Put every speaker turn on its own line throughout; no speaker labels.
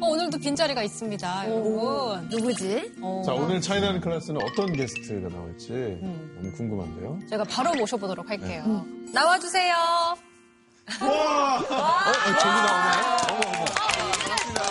어, 오늘도 빈자리가 있습니다, 여러분.
누구지?
어,
자, 오늘 차이나는 클래스는 어떤 게스트가 나올지 너무 궁금한데요.
제가 바로 모셔보도록 할게요. 나와주세요.
와! 어, 어, 저기 나오나요? 어머, 어머.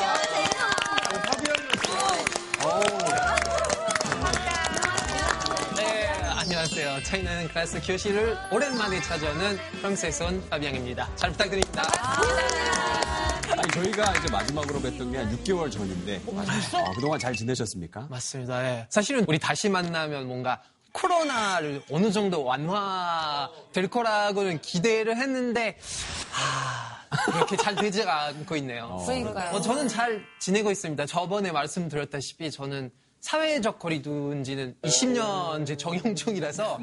네, 안녕하세요. 차이나는 클래스 교실을 오랜만에 찾아오는 프랑스에선 파비앙입니다. 잘 부탁드립니다.
아니, 저희가 이제 마지막으로 뵀던 게 한 6개월 전인데. 아, 그동안 잘 지내셨습니까?
맞습니다. 예. 사실은 우리 다시 만나면 뭔가 코로나를 어느 정도 완화될 거라고는 기대를 했는데, 아, 그렇게 잘 되지 않고 있네요.
그러니까요.
어, 저는 잘 지내고 있습니다. 저번에 말씀드렸다시피 저는 사회적 거리두기는 20년 이제 적용 중이라서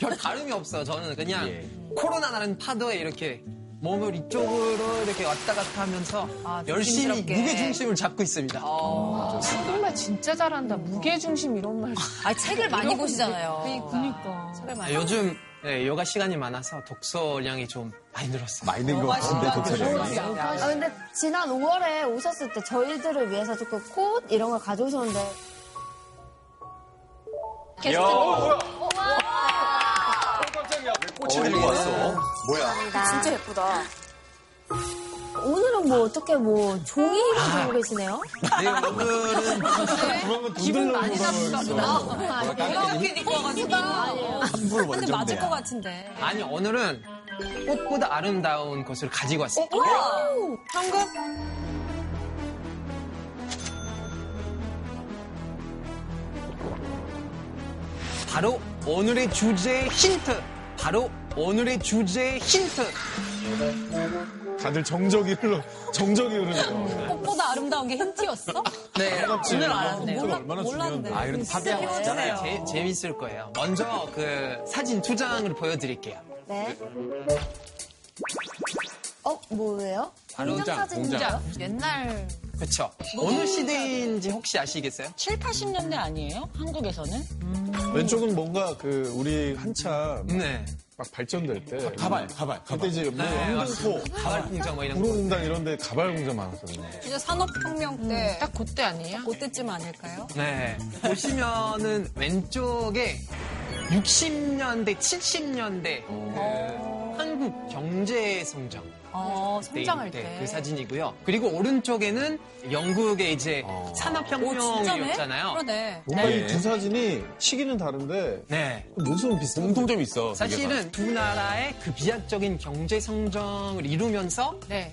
별 다름이 없어요. 저는 그냥
예.
코로나라는 파도에 이렇게 몸을 이쪽으로 이렇게 왔다 갔다 하면서
아,
열심히
조심스럽게.
무게 중심을 잡고 있습니다.
정말 진짜 잘한다. 무게중심 이런 말.
아, 책을 많이 보시잖아요.
그니까.
책을 많이
네, 요즘 네, 요가 시간이 많아서 독서량이 좀 많이 늘었어요.
많이 는 것 같은데, 독서량이.
아, 근데 지난 5월에 오셨을 때 저희들을 위해서 조금 꽃 이런 걸 가져오셨는데
게스트
꽃을 들고 왔어. 뭐야?
진짜 예쁘다.
오늘은 뭐 어떻게 뭐 종이를 들고 계시네요?
네, 오늘은
그런 건 기분 많이
이렇게 입고 와가지고.
함부로
근데 맞을 것. 같은데.
아니 오늘은 꽃보다 아름다운 것을 가지고 왔습니다.
현금?
바로 오늘의 주제의 힌트. 바로 오늘의 주제의 힌트.
다들 정적이 흘러, 정적이 흐르네요.
꽃보다 아름다운 게 힌트였어?
네.
오늘
알았네요.
얼마나
몰랐는데.
중요한데.
아, 그래도 파비앙 왔잖아요.
재, 재밌을 거예요. 먼저 그 사진 두 장을 보여드릴게요.
네. 어, 뭐예요?
바로
공장 사진인가요?
옛날
그렇죠. 어느 시대인지 혹시 아시겠어요?
7, 80년대 아니에요? 한국에서는?
왼쪽은 뭔가 그, 우리 한참
네.
막 발전될 때.
가발, 가발,
그때
가발.
이제 뭐
네,
영등포,
가발 공장 뭐 이런 거.
구로공단 이런 데 가발 공장 많았거든요.
진짜 산업혁명 때.
딱 그때 아니에요?
그때쯤 아닐까요?
네. 보시면은 왼쪽에 60년대, 70년대 그 한국 경제 성장.
어,
때,
성장할
때
때.
그 사진이고요. 그리고 오른쪽에는 영국의 이제
어.
산업혁명이었잖아요.
그러네.
뭔가
네.
이두 사진이 시기는 다른데
네.
모습은 비슷한
공통점이 있어.
사실은 두 나라의 그 비약적인 경제 성장을 이루면서
네.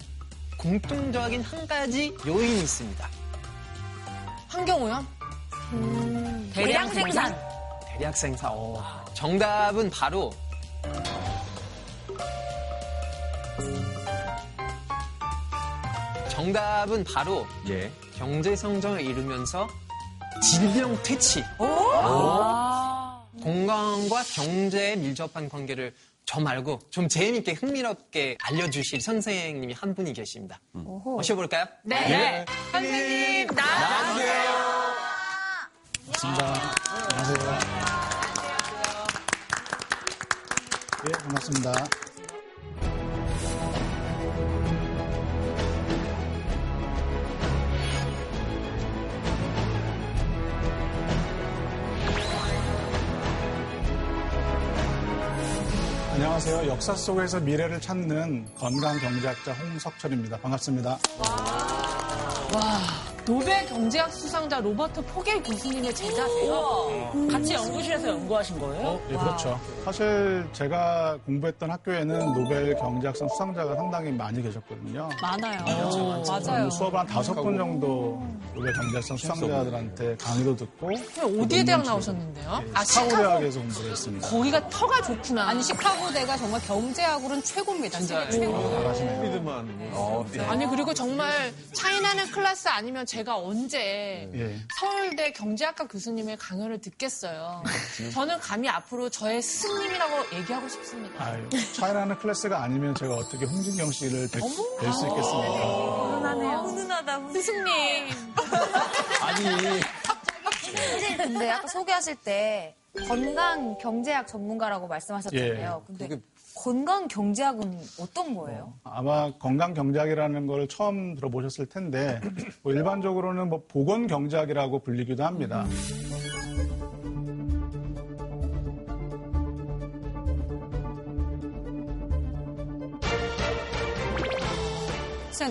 공통적인 한 가지 요인이 있습니다.
환경오염?
대량 생산.
대략 생산. 오. 정답은 바로 정답은 바로
예.
경제 성장을 이루면서 질병 퇴치. 건강과 경제에 밀접한 관계를 저 말고 좀 재미있게 흥미롭게 알려주실 선생님이 한 분이 계십니다. 모셔볼까요?
네. 선생님, 나.
반갑습니다. 안녕하세요. 예, 반갑습니다. 안녕하세요. 역사 속에서 미래를 찾는 건강 경제학자 홍석철입니다. 반갑습니다.
노벨 경제학 수상자 로버트 포겔 교수님의 제자세요? 같이 연구실에서 연구하신 거예요?
예, 그렇죠. 사실 제가 공부했던 학교에는 노벨 경제학상 수상자가 상당히 많이 계셨거든요.
많아요. 맞아요.
수업을 한 다섯 번 정도 노벨 경제학상 수상자들한테 강의도 듣고
어디에 대학 나오셨는데요? 아,
시카고
시카고.
대학에서 공부를 했습니다.
거기가 터가 좋구나.
아니, 시카고 대가 정말 경제학으로는 최고입니다.
진짜
최고.
잘하시네요.
스피드만.
아니 그리고 정말 차이나는 클래스 아니면 제가 언제
예.
서울대 경제학과 교수님의 강연을 듣겠어요. 저는 감히 앞으로 저의 스승님이라고 얘기하고 싶습니다.
아유, 차이라는 클래스가 아니면 제가 어떻게 홍진경 씨를 뵐 수 있겠습니까?
훈훈하다.
스승님.
아니,
근데 아까 소개하실 때 건강 경제학 전문가라고 말씀하셨잖아요. 근데
건강 경제학은 어떤 거예요?
아마 건강 경제학이라는 걸 처음 들어보셨을 텐데 뭐 일반적으로는 뭐 보건 경제학이라고 불리기도 합니다.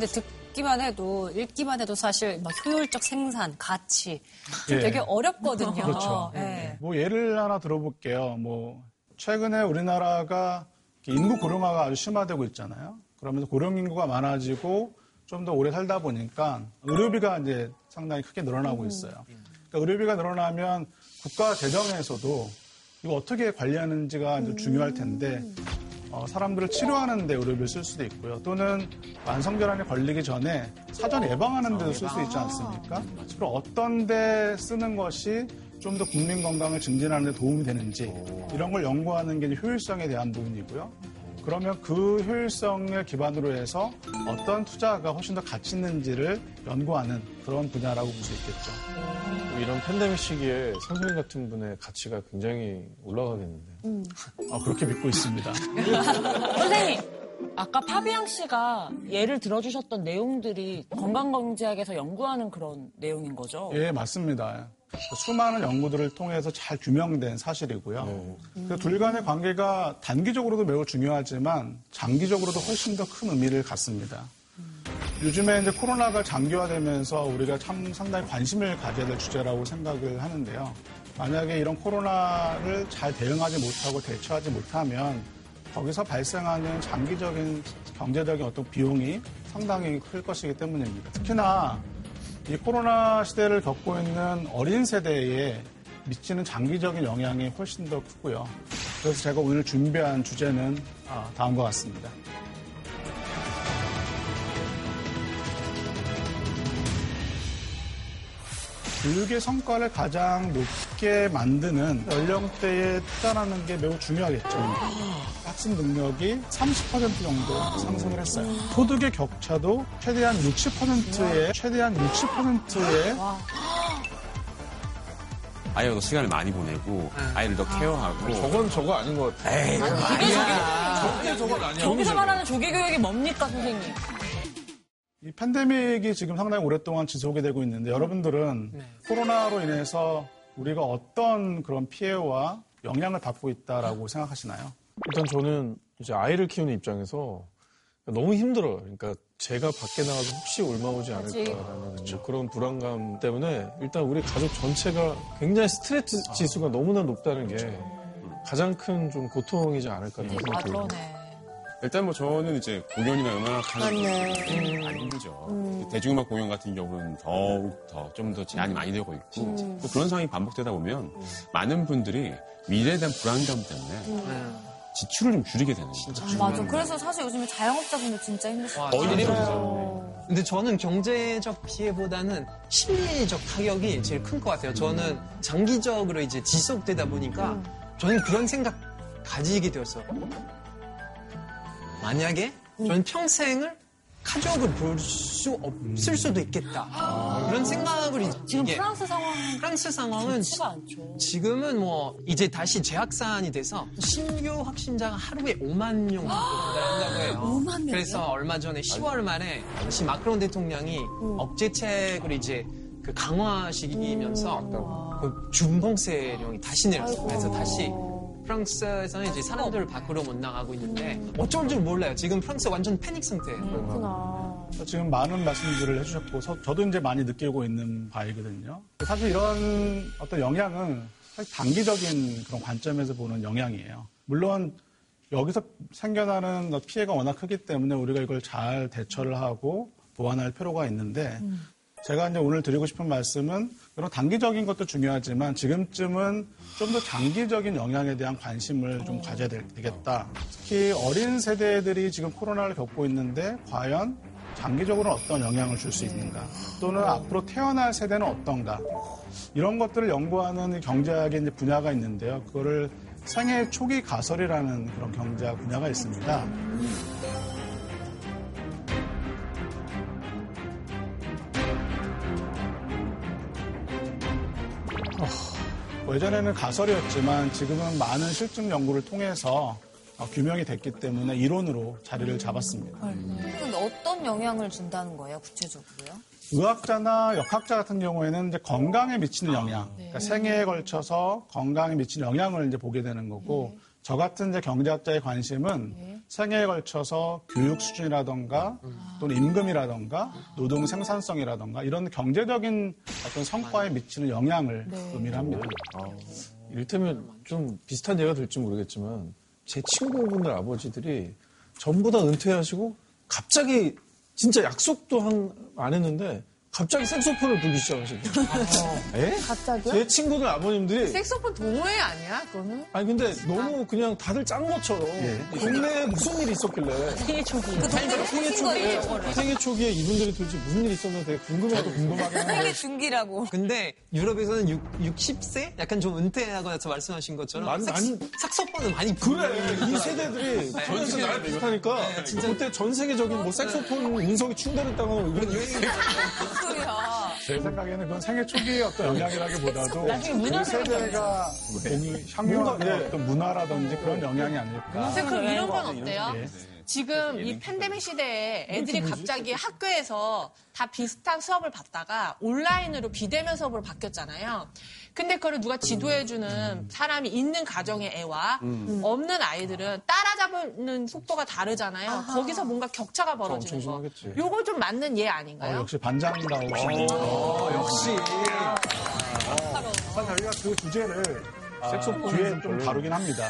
근데 듣기만 해도 읽기만 해도 사실 막 효율적 생산, 가치 좀
예.
되게 어렵거든요.
그렇죠.
예.
뭐 예를 하나 들어볼게요. 뭐 최근에 우리나라가 인구 고령화가 아주 심화되고 있잖아요. 그러면서 고령 인구가 많아지고 좀 더 오래 살다 보니까 의료비가 이제 상당히 크게 늘어나고 있어요. 그러니까 의료비가 늘어나면 국가 재정에서도 이거 어떻게 관리하는지가 이제 중요할 텐데 어, 사람들을 치료하는 데 의료비를 쓸 수도 있고요. 또는 만성질환에 걸리기 전에 사전 예방하는 데도 쓸 수 있지 않습니까? 그럼 어떤 데 쓰는 것이 좀 더 국민 건강을 증진하는 데 도움이 되는지 이런 걸 연구하는 게 효율성에 대한 부분이고요. 그러면 그 효율성을 기반으로 해서 어떤 투자가 훨씬 더 가치 있는지를 연구하는 그런 분야라고 볼 수 있겠죠.
뭐 이런 팬데믹 시기에 선생님 같은 분의 가치가 굉장히 올라가겠는데.
어, 그렇게 믿고 있습니다.
선생님, 아까 파비앙 씨가 예를 들어주셨던 내용들이 건강경제학에서 연구하는 그런 내용인 거죠?
예, 맞습니다. 수많은 연구들을 통해서 잘 규명된 사실이고요. 그둘 간의 관계가 단기적으로도 매우 중요하지만 장기적으로도 훨씬 더 큰 의미를 갖습니다. 요즘에 이제 코로나가 장기화되면서 우리가 참 상당히 관심을 가져야 될 주제라고 생각을 하는데요. 만약에 이런 코로나를 잘 대응하지 못하고 대처하지 못하면 거기서 발생하는 장기적인 경제적인 어떤 비용이 상당히 클 것이기 때문입니다. 특히나 이 코로나 시대를 겪고 있는 어린 세대에 미치는 장기적인 영향이 훨씬 더 크고요. 그래서 제가 오늘 준비한 주제는 아, 다음과 같습니다. 교육의 성과를 가장 높게 만드는 연령대에 투자하는 게 매우 중요하겠죠. 학습 능력이 30% 정도 상승을 했어요. 소득의 격차도 최대한 60%의 최대한 60%의
아이와 더 시간을 많이 보내고 아이를 더 케어하고
저건 저거 아닌 것 같아.
에이,
저게 저건 아니야.
저기서 말하는 조기 교육이 뭡니까, 선생님?
이 팬데믹이 지금 상당히 오랫동안 지속이 되고 있는데 여러분들은 코로나로 인해서 우리가 어떤 그런 피해와 영향을 받고 있다라고 생각하시나요?
일단 저는 이제 아이를 키우는 입장에서 너무 힘들어요. 그러니까 제가 밖에 나가서 혹시 올마오지 않을까라는 뭐 그런 불안감 때문에 일단 우리 가족 전체가 굉장히 스트레스 지수가 너무나 높다는 게 가장 큰 좀 고통이지 않을까라는
아,
생각이 들어요.
일단 뭐 저는 이제 공연이나 음악 하는. 게 많이 힘들죠. 대중음악 공연 같은 경우는 더욱 더 좀 더 제한이 많이 되고 있고 또 그런 상황이 반복되다 보면 많은 분들이 미래에 대한 불안감 때문에 지출을 좀 줄이게 되는 거죠.
맞아. 그래서 사실 요즘에 자영업자분들 진짜 힘드시죠.
와,
거의
진짜.
그렇죠.
근데 저는 경제적 피해보다는 심리적 타격이 제일 큰 것 같아요. 저는 장기적으로 이제 지속되다 보니까 저는 그런 생각 가지게 되었어요. 만약에 저는 평생을 가족을 볼 수 없을 수도 있겠다. 그런 생각을 이제
지금
이게
프랑스 상황
프랑스 상황은. 지금은 뭐 이제 다시 재확산이 돼서 신규 확진자가 하루에 5만 명 정도 한다고 해요.
5만 명이요?
그래서 얼마 전에 10월 말에 다시 마크론 대통령이 억제책을 이제 그 강화시키면서 그 준봉세령이 다시 내렸어요. 그래서 다시 프랑스에서는 이제 사람들 밖으로 못 나가고 있는데 어쩔 줄 몰라요. 지금 프랑스 완전 패닉 상태예요.
그렇구나.
지금 많은 말씀들을 해주셨고 서- 저도 이제 많이 느끼고 있는 바이거든요. 사실 이런 어떤 영향은 사실 단기적인 그런 관점에서 보는 영향이에요. 물론 여기서 생겨나는 피해가 워낙 크기 때문에 우리가 이걸 잘 대처를 하고 보완할 필요가 있는데 제가 이제 오늘 드리고 싶은 말씀은 그런 단기적인 것도 중요하지만 지금쯤은 좀 더 장기적인 영향에 대한 관심을 좀 가져야 될- 되겠다. 특히 어린 세대들이 지금 코로나를 겪고 있는데 과연 장기적으로 어떤 영향을 줄 수 있는가 또는 앞으로 태어날 세대는 어떤가 이런 것들을 연구하는 경제학의 이제 분야가 있는데요. 그거를 생애 초기 가설이라는 그런 경제학 분야가 있습니다. 뭐 예전에는 가설이었지만 지금은 많은 실증 연구를 통해서 어, 규명이 됐기 때문에 이론으로 자리를 잡았습니다.
근데 어떤 영향을 준다는 거예요, 구체적으로요?
의학자나 역학자 같은 경우에는 이제 건강에 미치는 영향, 그러니까 생애에 걸쳐서 건강에 미치는 영향을 이제 보게 되는 거고, 저 같은 이제 경제학자의 관심은 생애에 걸쳐서 교육 수준이라던가 또는 임금이라던가 노동 생산성이라던가 이런 경제적인 어떤 성과에 미치는 영향을 의미합니다.
이를테면 좀 비슷한 예가 될지 모르겠지만 제 친구분들 아버지들이 전부 다 은퇴하시고 갑자기 진짜 약속도 한- 안 했는데 갑자기 색소폰을 불기 시작하신 거예요. 에?
갑자기요?
제 친구들 아버님들이
색소폰 동호회 아니야? 그거는?
아니 근데 너무 그냥 다들 짠 것처럼 동네에 무슨 일이 있었길래
생애 초기.
그 동네를
생애
사신 거예요,
초기에
저거를.
생애 초기에 이분들이 도대체 무슨 일이 있었나 되게 궁금해도 궁금하긴 한데
생애 중기라고.
근데 유럽에서는 6, 60세? 약간 좀 은퇴하고 나서 말씀하신 것처럼
많이- 많이-
삭소폰은 많이
그래 이 세대들이 태어나서 나랑 비슷하니까 그때 전 세계적인 뭐 색소폰 운석이 충돌했다거나 이런 유행이
소리야.
제 생각에는 그건 생애 초기의 어떤 영향이라기보다도 그 세대가 공유, 향유하는
뭔가, 예.
어떤 문화라든지 그런 영향이 아닐까.
근데 그럼 이런 건 어때요?
예.
지금 이 팬데믹 시대에 애들이 갑자기 학교에서 다 비슷한 수업을 받다가 온라인으로 비대면 수업으로 바뀌었잖아요. 근데 그걸 누가 지도해주는 사람이 있는 가정의 애와 없는 아이들은 따라잡는 속도가 다르잖아요. 거기서 뭔가 격차가 벌어지는 거. 요거 좀 맞는 예
어,
아닌가요?
역시 반장다우시네.
역시
사실 저희가 그 주제를 색소폰 뒤에 좀 다루긴 합니다.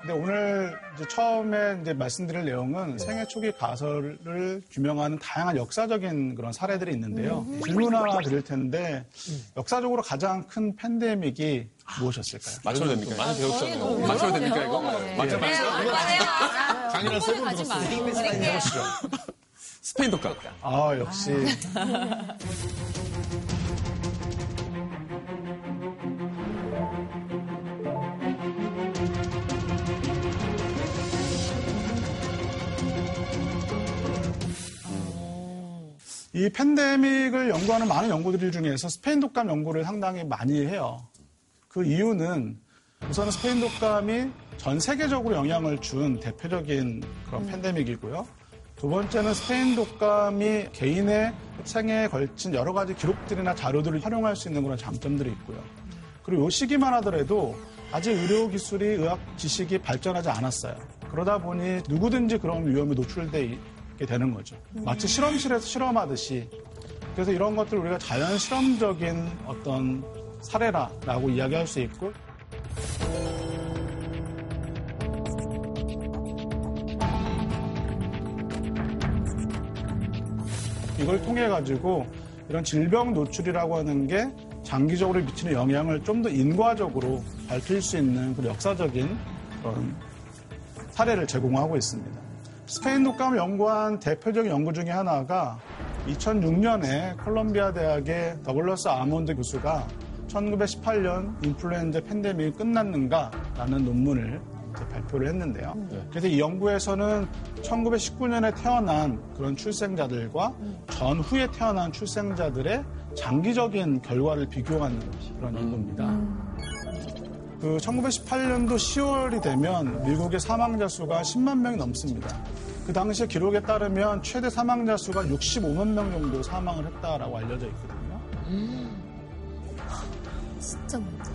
근데 오늘 이제 처음에 이제 말씀드릴 내용은 생애 초기 가설을 규명하는 다양한 역사적인 그런 사례들이 있는데요. 질문 하나 드릴 텐데 역사적으로 가장 큰 팬데믹이 무엇이었을까요?
맞춰도 됩니까?
많이 배웠잖아요.
맞춰도 됩니까, 이거? 맞춰,
네,
맞춰.
강의를 세번
하지
들었어요.
스페인 독감.
아 역시 이 팬데믹을 연구하는 많은 연구들 중에서 스페인 독감 연구를 상당히 많이 해요. 그 이유는 우선 은 스페인 독감이 전 세계적으로 영향을 준 대표적인 그런 팬데믹이고요. 두 번째는 스페인 독감이 개인의 생애에 걸친 여러 가지 기록들이나 자료들을 활용할 수 있는 그런 장점들이 있고요. 그리고 이 시기만 하더라도 아직 의료 기술이 의학 지식이 발전하지 않았어요. 그러다 보니 누구든지 그런 위험에 노출되게 되는 거죠. 마치 실험실에서 실험하듯이. 그래서 이런 것들 우리가 자연 실험적인 어떤 사례라라고 이야기할 수 있고 이걸 통해 가지고 이런 질병 노출이라고 하는 게 장기적으로 미치는 영향을 좀 더 인과적으로 밝힐 수 있는 그 역사적인 그런 사례를 제공하고 있습니다. 스페인 독감을 연구한 대표적인 연구 중에 하나가 2006년에 콜롬비아 대학의 더글러스 아몬드 교수가 1918년 인플루엔자 팬데믹이 끝났는가라는 논문을 발표를 했는데요. 그래서 이 연구에서는 1919년에 태어난 그런 출생자들과 전후에 태어난 출생자들의 장기적인 결과를 비교하는 그런 연구입니다. 그 1918년도 10월이 되면 미국의 사망자 수가 10만 명이 넘습니다. 그 당시의 기록에 따르면 최대 사망자 수가 65만 명 정도 사망을 했다라고 알려져 있거든요.
진짜 많다.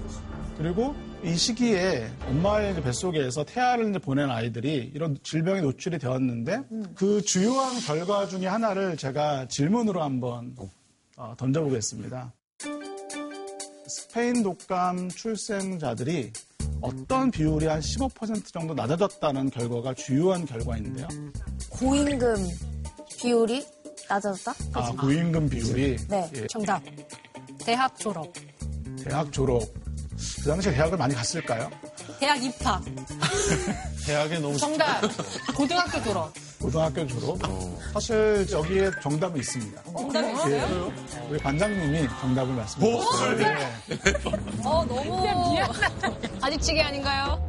그리고 이 시기에 엄마의 뱃속에서 태아를 이제 보낸 아이들이 이런 질병에 노출이 되었는데 그 주요한 결과 중에 하나를 제가 질문으로 한번 어, 던져보겠습니다. 스페인 독감 출생자들이 어떤 비율이 한 15% 정도 낮아졌다는 결과가 주요한 결과인데요.
고임금 비율이 낮아졌다?
아, 고임금 비율이
네.
예,
정답. 대학 졸업.
대학 졸업. 그 당시에 대학을 많이 갔을까요?
대학 입학.
대학에 너무
정답. 고등학교 졸업.
고등학교 졸업. 사실 여기에 정답이 있습니다.
정답이
예,
있어요?
우리 반장님이 정답을 말씀해 주셨어요. 네.
어, 너무. 아직치기 아닌가요?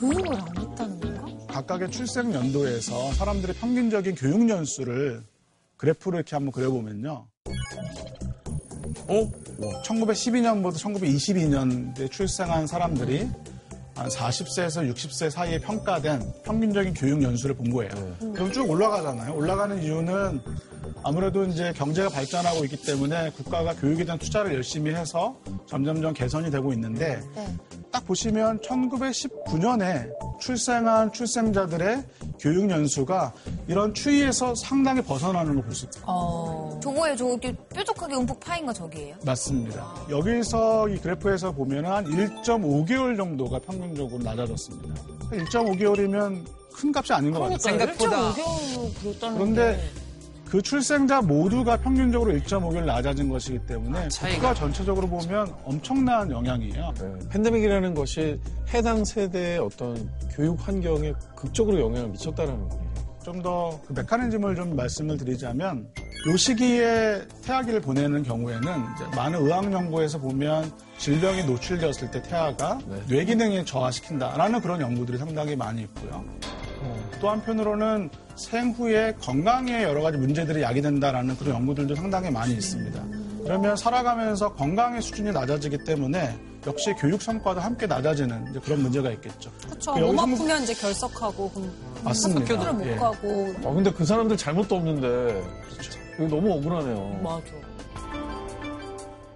교육을 안 했다는 건가?
각각의 출생 연도에서 사람들의 평균적인 교육 연수를 그래프로 이렇게 한번 그려보면요.
어?
1912년부터 1922년에 출생한 사람들이 한 40세에서 60세 사이에 평가된 평균적인 교육 연수를 본 거예요. 그럼 쭉 올라가잖아요. 올라가는 이유는 아무래도 이제 경제가 발전하고 있기 때문에 국가가 교육에 대한 투자를 열심히 해서 점점점 개선이 되고 있는데 딱 보시면 1919년에 출생한 출생자들의 교육 연수가 이런 추이에서 상당히 벗어나는 걸 볼 수 있어요.
저거에 저기 뾰족하게 움푹 파인 거 저기예요?
맞습니다. 여기서 이 그래프에서 보면 한 1.5개월 정도가 평균 적으로 낮아졌습니다. 1.5개월이면 큰 값이 아닌 것 같아요.
생각보다
1.5개월로 그랬다는
그런데 그 출생자 모두가 평균적으로 1.5개월 낮아진 것이기 때문에
차이가.
국가 전체적으로 보면 엄청난 영향이에요.
네. 팬데믹이라는 것이 해당 세대의 어떤 교육 환경에 극적으로 영향을 미쳤다는 거예요.
좀 더 그 메커니즘을 좀 말씀을 드리자면 요 시기에 태아기를 보내는 경우에는 많은 의학 연구에서 보면 질병이 노출되었을 때 태아가 뇌 기능에 저하시킨다라는 그런 연구들이 상당히 많이 있고요. 어, 또 한편으로는 생후에 건강에 여러 가지 문제들이 야기된다라는 그런 연구들도 상당히 많이 있습니다. 그러면 살아가면서 건강의 수준이 낮아지기 때문에 역시 교육 성과도 함께 낮아지는 이제 그런 문제가 있겠죠.
그렇죠. 그몸
여기서 뭐-
아프면 이제 결석하고 그럼
맞습니다.
학교를 못
예.
가고
아, 근데 그 사람들 잘못도 없는데. 이거 너무 억울하네요.
맞아.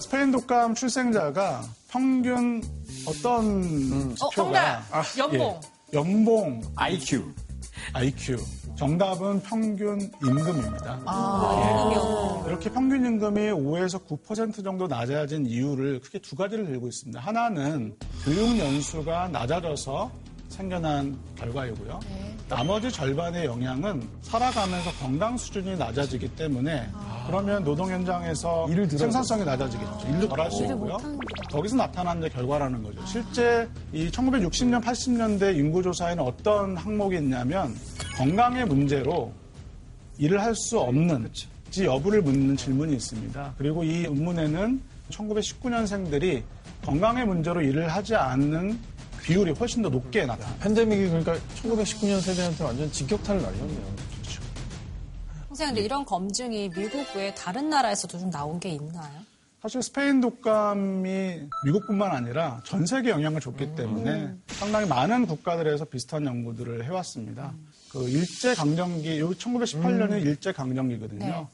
스페인 독감 출생자가 평균 어떤 지표가
정답! 연봉.
예, 연봉
IQ.
IQ 정답은 평균 임금입니다.
아,
예. 이렇게 평균 임금이 5에서 9% 정도 낮아진 이유를 크게 두 가지를 들고 있습니다. 하나는 교육 연수가 낮아져서 생겨난 결과이고요. 나머지 절반의 영향은 살아가면서 건강 수준이 낮아지기 때문에 그러면 노동 현장에서
일을 덜
생산성이 낮아지겠죠. 일도 덜 할 수 있고요. 거기서 나타난 결과라는 거죠. 실제 이 1960년, 80년대 인구조사에는 어떤 항목이 있냐면 건강의 문제로 일을 할 수 없는 지 여부를 묻는 질문이 있습니다. 그리고 이 논문에는 1919년생들이 건강의 문제로 일을 하지 않는 비율이 훨씬 더 높게 나타납니다.
팬데믹이 그러니까 1919년 세대한테 완전 직격탄을 날렸네요.
선생님, 근데 이런 검증이 미국 외 다른 나라에서도 좀 나온 게 있나요?
사실 스페인 독감이 미국뿐만 아니라 전 세계 영향을 줬기 때문에 상당히 많은 국가들에서 비슷한 연구들을 해왔습니다. 그 일제 강점기, 요 1918년이 일제 강점기거든요.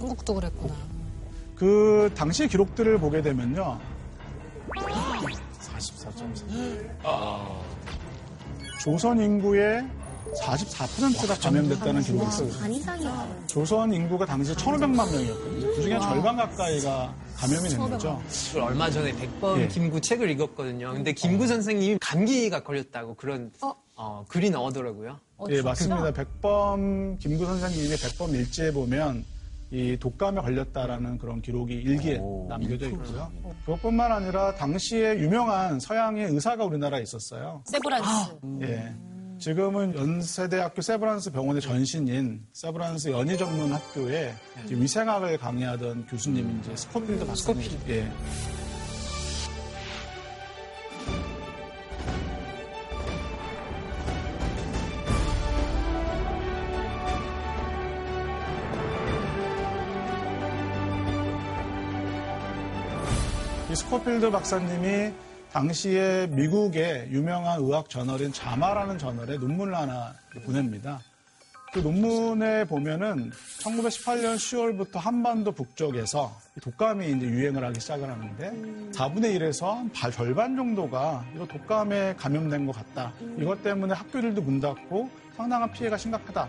한국도 그랬구나.
그 당시 기록들을 보게 되면요.
44.4.
조선 인구의 44%가 감염됐다는 기록이 있어요.
반 이상이요.
조선 인구가 당시 1,500만 명이었거든요. 그 중에 절반 가까이가 감염이 된 거죠.
저 얼마 전에 백범
예.
김구 책을 읽었거든요. 근데 김구 선생님이 감기가 걸렸다고 그런 어, 글이 나오더라고요.
예, 맞습니다. 백범 김구 선생님의 백범 일지에 보면 이 독감에 걸렸다라는 그런 기록이 일기에 남겨져 있고요. 그것뿐만 아니라 당시에 유명한 서양의 의사가 우리나라에 있었어요.
세브란스.
예. 지금은 연세대학교 세브란스 병원의 전신인 세브란스 연희 전문 학교에 위생학을 강의하던 교수님 이제 스코필드 박사님. 예. 스코필드 박사님이 당시에 미국의 유명한 의학 저널인 자마라는 저널에 논문을 하나 보냅니다. 그 논문에 보면은 1918년 10월부터 한반도 북쪽에서 이 독감이 이제 유행을 하기 시작을 하는데 4분의 1에서 한 바- 절반 정도가 이거 독감에 감염된 것 같다. 이것 때문에 학교들도 문 닫고 상당한 피해가 심각하다.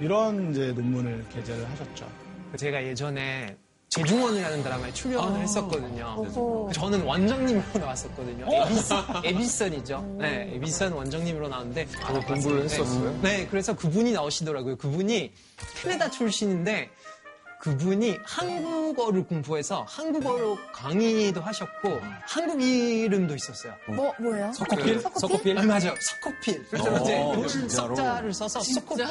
이런 이제 논문을 게재를 하셨죠.
제가 예전에 재중원이라는 드라마에 출연을
아.
했었거든요. 저는 원정님으로 나왔었거든요. 에비선, 에비선이죠. 네, 에비선 원정님으로 나왔는데
그걸 공부를 했었어요?
네, 그래서 그분이 나오시더라고요. 그분이 캐나다 출신인데 그분이 한국어를 공부해서 한국어로 강의도 하셨고 한국 이름도 있었어요.
뭐, 뭐예요?
석호필? 석호필?
아, 맞아요. 석호필. 그래서 이제
어,
돈
진짜로?
석자를 써서 석호필.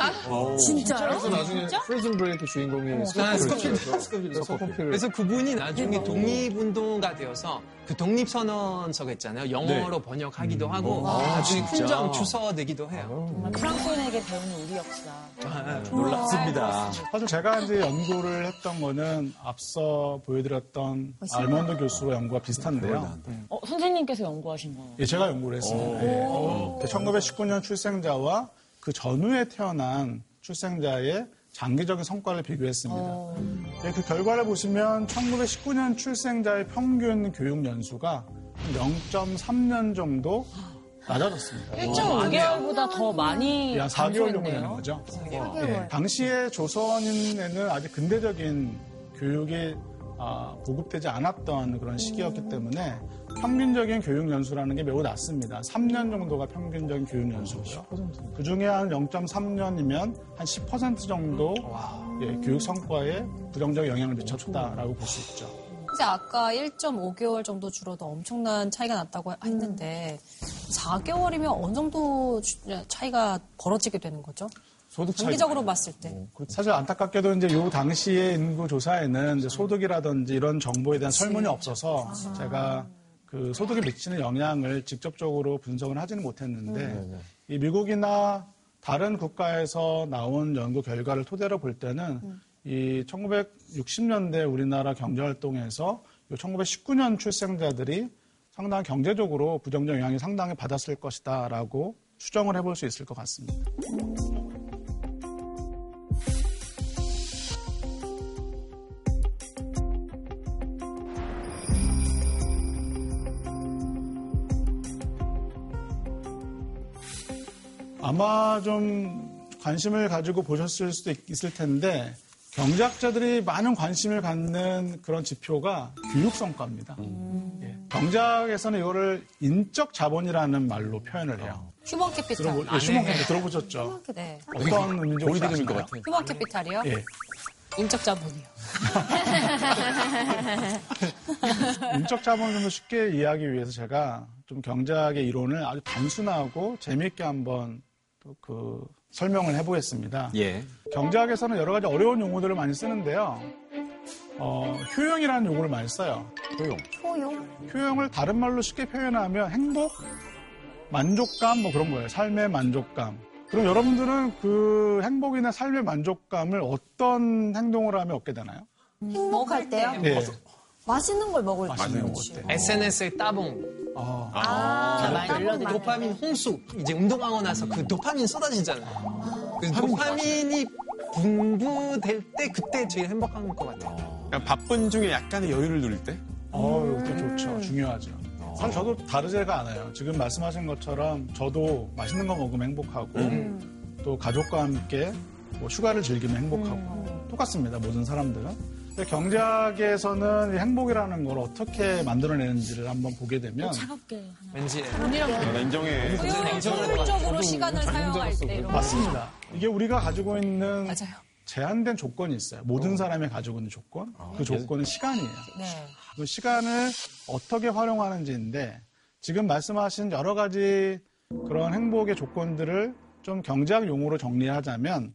진짜요?
그래서 나중에 프리즌 브레이크 주인공이
아,
스코필.
스코필. 그래서 그분이 나중에 독립운동가 되어서 그 독립선언서가 있잖아요. 영어로 번역하기도 하고 나중에 훈장 주서 내기도 해요.
정말 프랑스인에게 배우는 우리 역사.
놀랍습니다.
사실 제가 이제 연구를 했던 거는 앞서 보여드렸던 알몬드 교수의 연구와 비슷한데요.
어, 선생님께서 연구하신 거.
예, 제가 연구를 했습니다. 예. 1919년 출생자와 그 전후에 태어난 출생자의 장기적인 성과를 비교했습니다. 예, 그 결과를 보시면 1919년 출생자의 평균 교육 연수가 0.3년 정도 낮아졌습니다.
1.5개월보다 더 많이
약 4개월 정도. 되는 거죠. 예, 당시에 조선인에는 아직 근대적인 교육이 아, 보급되지 않았던 그런 시기였기 때문에 평균적인 교육 연수라는 게 매우 낮습니다. 3년 정도가 평균적인 교육 연수고요. 그 중에 한 0.3년이면 한 10% 정도 예, 교육 성과에 부정적 영향을 미쳤다라고 볼 수 있죠.
이제 아까 1.5개월 정도 줄어도 엄청난 차이가 났다고 했는데 4개월이면 어느 정도 주- 차이가 벌어지게 되는 거죠?
소득 차이.
장기적으로 봤을 때.
사실 안타깝게도 이제 요 당시의 인구 조사에는 이제 소득이라든지 이런 정보에 대한 설문이 없어서 제가 그 소득에 미치는 영향을 직접적으로 분석을 하지는 못했는데 이 미국이나 다른 국가에서 나온 연구 결과를 토대로 볼 때는 이 1960년대 우리나라 경제 활동에서 1919년 출생자들이 상당히 경제적으로 부정적 영향이 상당히 받았을 것이다라고 추정을 해볼 수 있을 것 같습니다. 아마 좀 관심을 가지고 보셨을 수도 있- 있을 텐데 경제학자들이 많은 관심을 갖는 그런 지표가 교육 성과입니다. 예. 경제학에서는 이거를 인적 자본이라는 말로 표현을 해요.
human capital.
들어보, 예, human capital 들어보셨죠?
네.
어떤 의미인지
보이드림일 것
아시나요?
같아.
human capital이요?
예.
인적 자본이요.
인적 자본을 좀 더 쉽게 이해하기 위해서 제가 좀 경제학의 이론을 아주 단순하고 재미있게 한번 또 그 설명을 해보겠습니다.
예.
경제학에서는 여러 가지 어려운 용어들을 많이 쓰는데요. 어, 효용이라는 용어를 많이 써요.
효용.
효용?
효용을 다른 말로 쉽게 표현하면 행복, 만족감 뭐 그런 거예요. 삶의 만족감. 그럼 여러분들은 그 행복이나 삶의 만족감을 어떤 행동을 하면 얻게 되나요?
행복할 때요?
예.
맛있는 걸 먹을 때.
맛있는 거 때.
SNS의 따봉,
아,
아,
많이 눌러드리죠.
도파민 홍수. 이제 운동하고 나서 그 도파민 쏟아지잖아요. 그 도파민이 분부될 때 그때 제일 행복한 것 같아요.
그냥 바쁜 중에 약간의 여유를 누릴 때?
어, 이것도 좋죠. 중요하죠. 사실 저도 다르지가 않아요. 지금 말씀하신 것처럼 저도 맛있는 거 먹으면 행복하고 또 가족과 함께 뭐 휴가를 즐기면 행복하고 똑같습니다. 모든 사람들은. 경제학에서는 이 행복이라는 걸 어떻게 만들어내는지를 한번 보게 되면
차갑게.
왠지
나 인정해.
효율적으로 시간을 사용할 때.
맞습니다. 이게 우리가 가지고 있는
맞아요.
제한된 조건이 있어요. 모든 사람이 가지고 있는 조건. 그 조건은 시간이에요.
네.
그 시간을 어떻게 활용하는지인데 지금 말씀하신 여러 가지 그런 행복의 조건들을 좀 경제학 용어로 정리하자면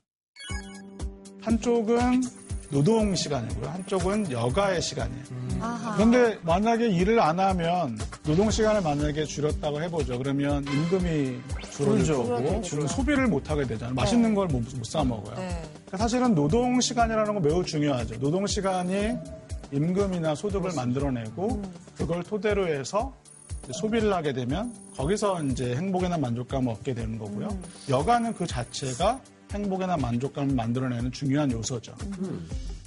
한쪽은 노동 시간이고요. 한쪽은 여가의 시간이에요.
아하.
그런데 만약에 일을 안 하면 노동 시간을 만약에 줄였다고 해보죠. 그러면 임금이 줄어들 거고 그럼 소비를 못 하게 되잖아요. 맛있는 걸 못 사 먹어요.
네.
그러니까 사실은 노동 시간이라는 건 매우 중요하죠. 노동 시간이 임금이나 소득을 만들어내고 그걸 토대로 해서 소비를 하게 되면 거기서 이제 행복이나 만족감을 얻게 되는 거고요. 여가는 그 자체가 행복이나 만족감을 만들어내는 중요한 요소죠.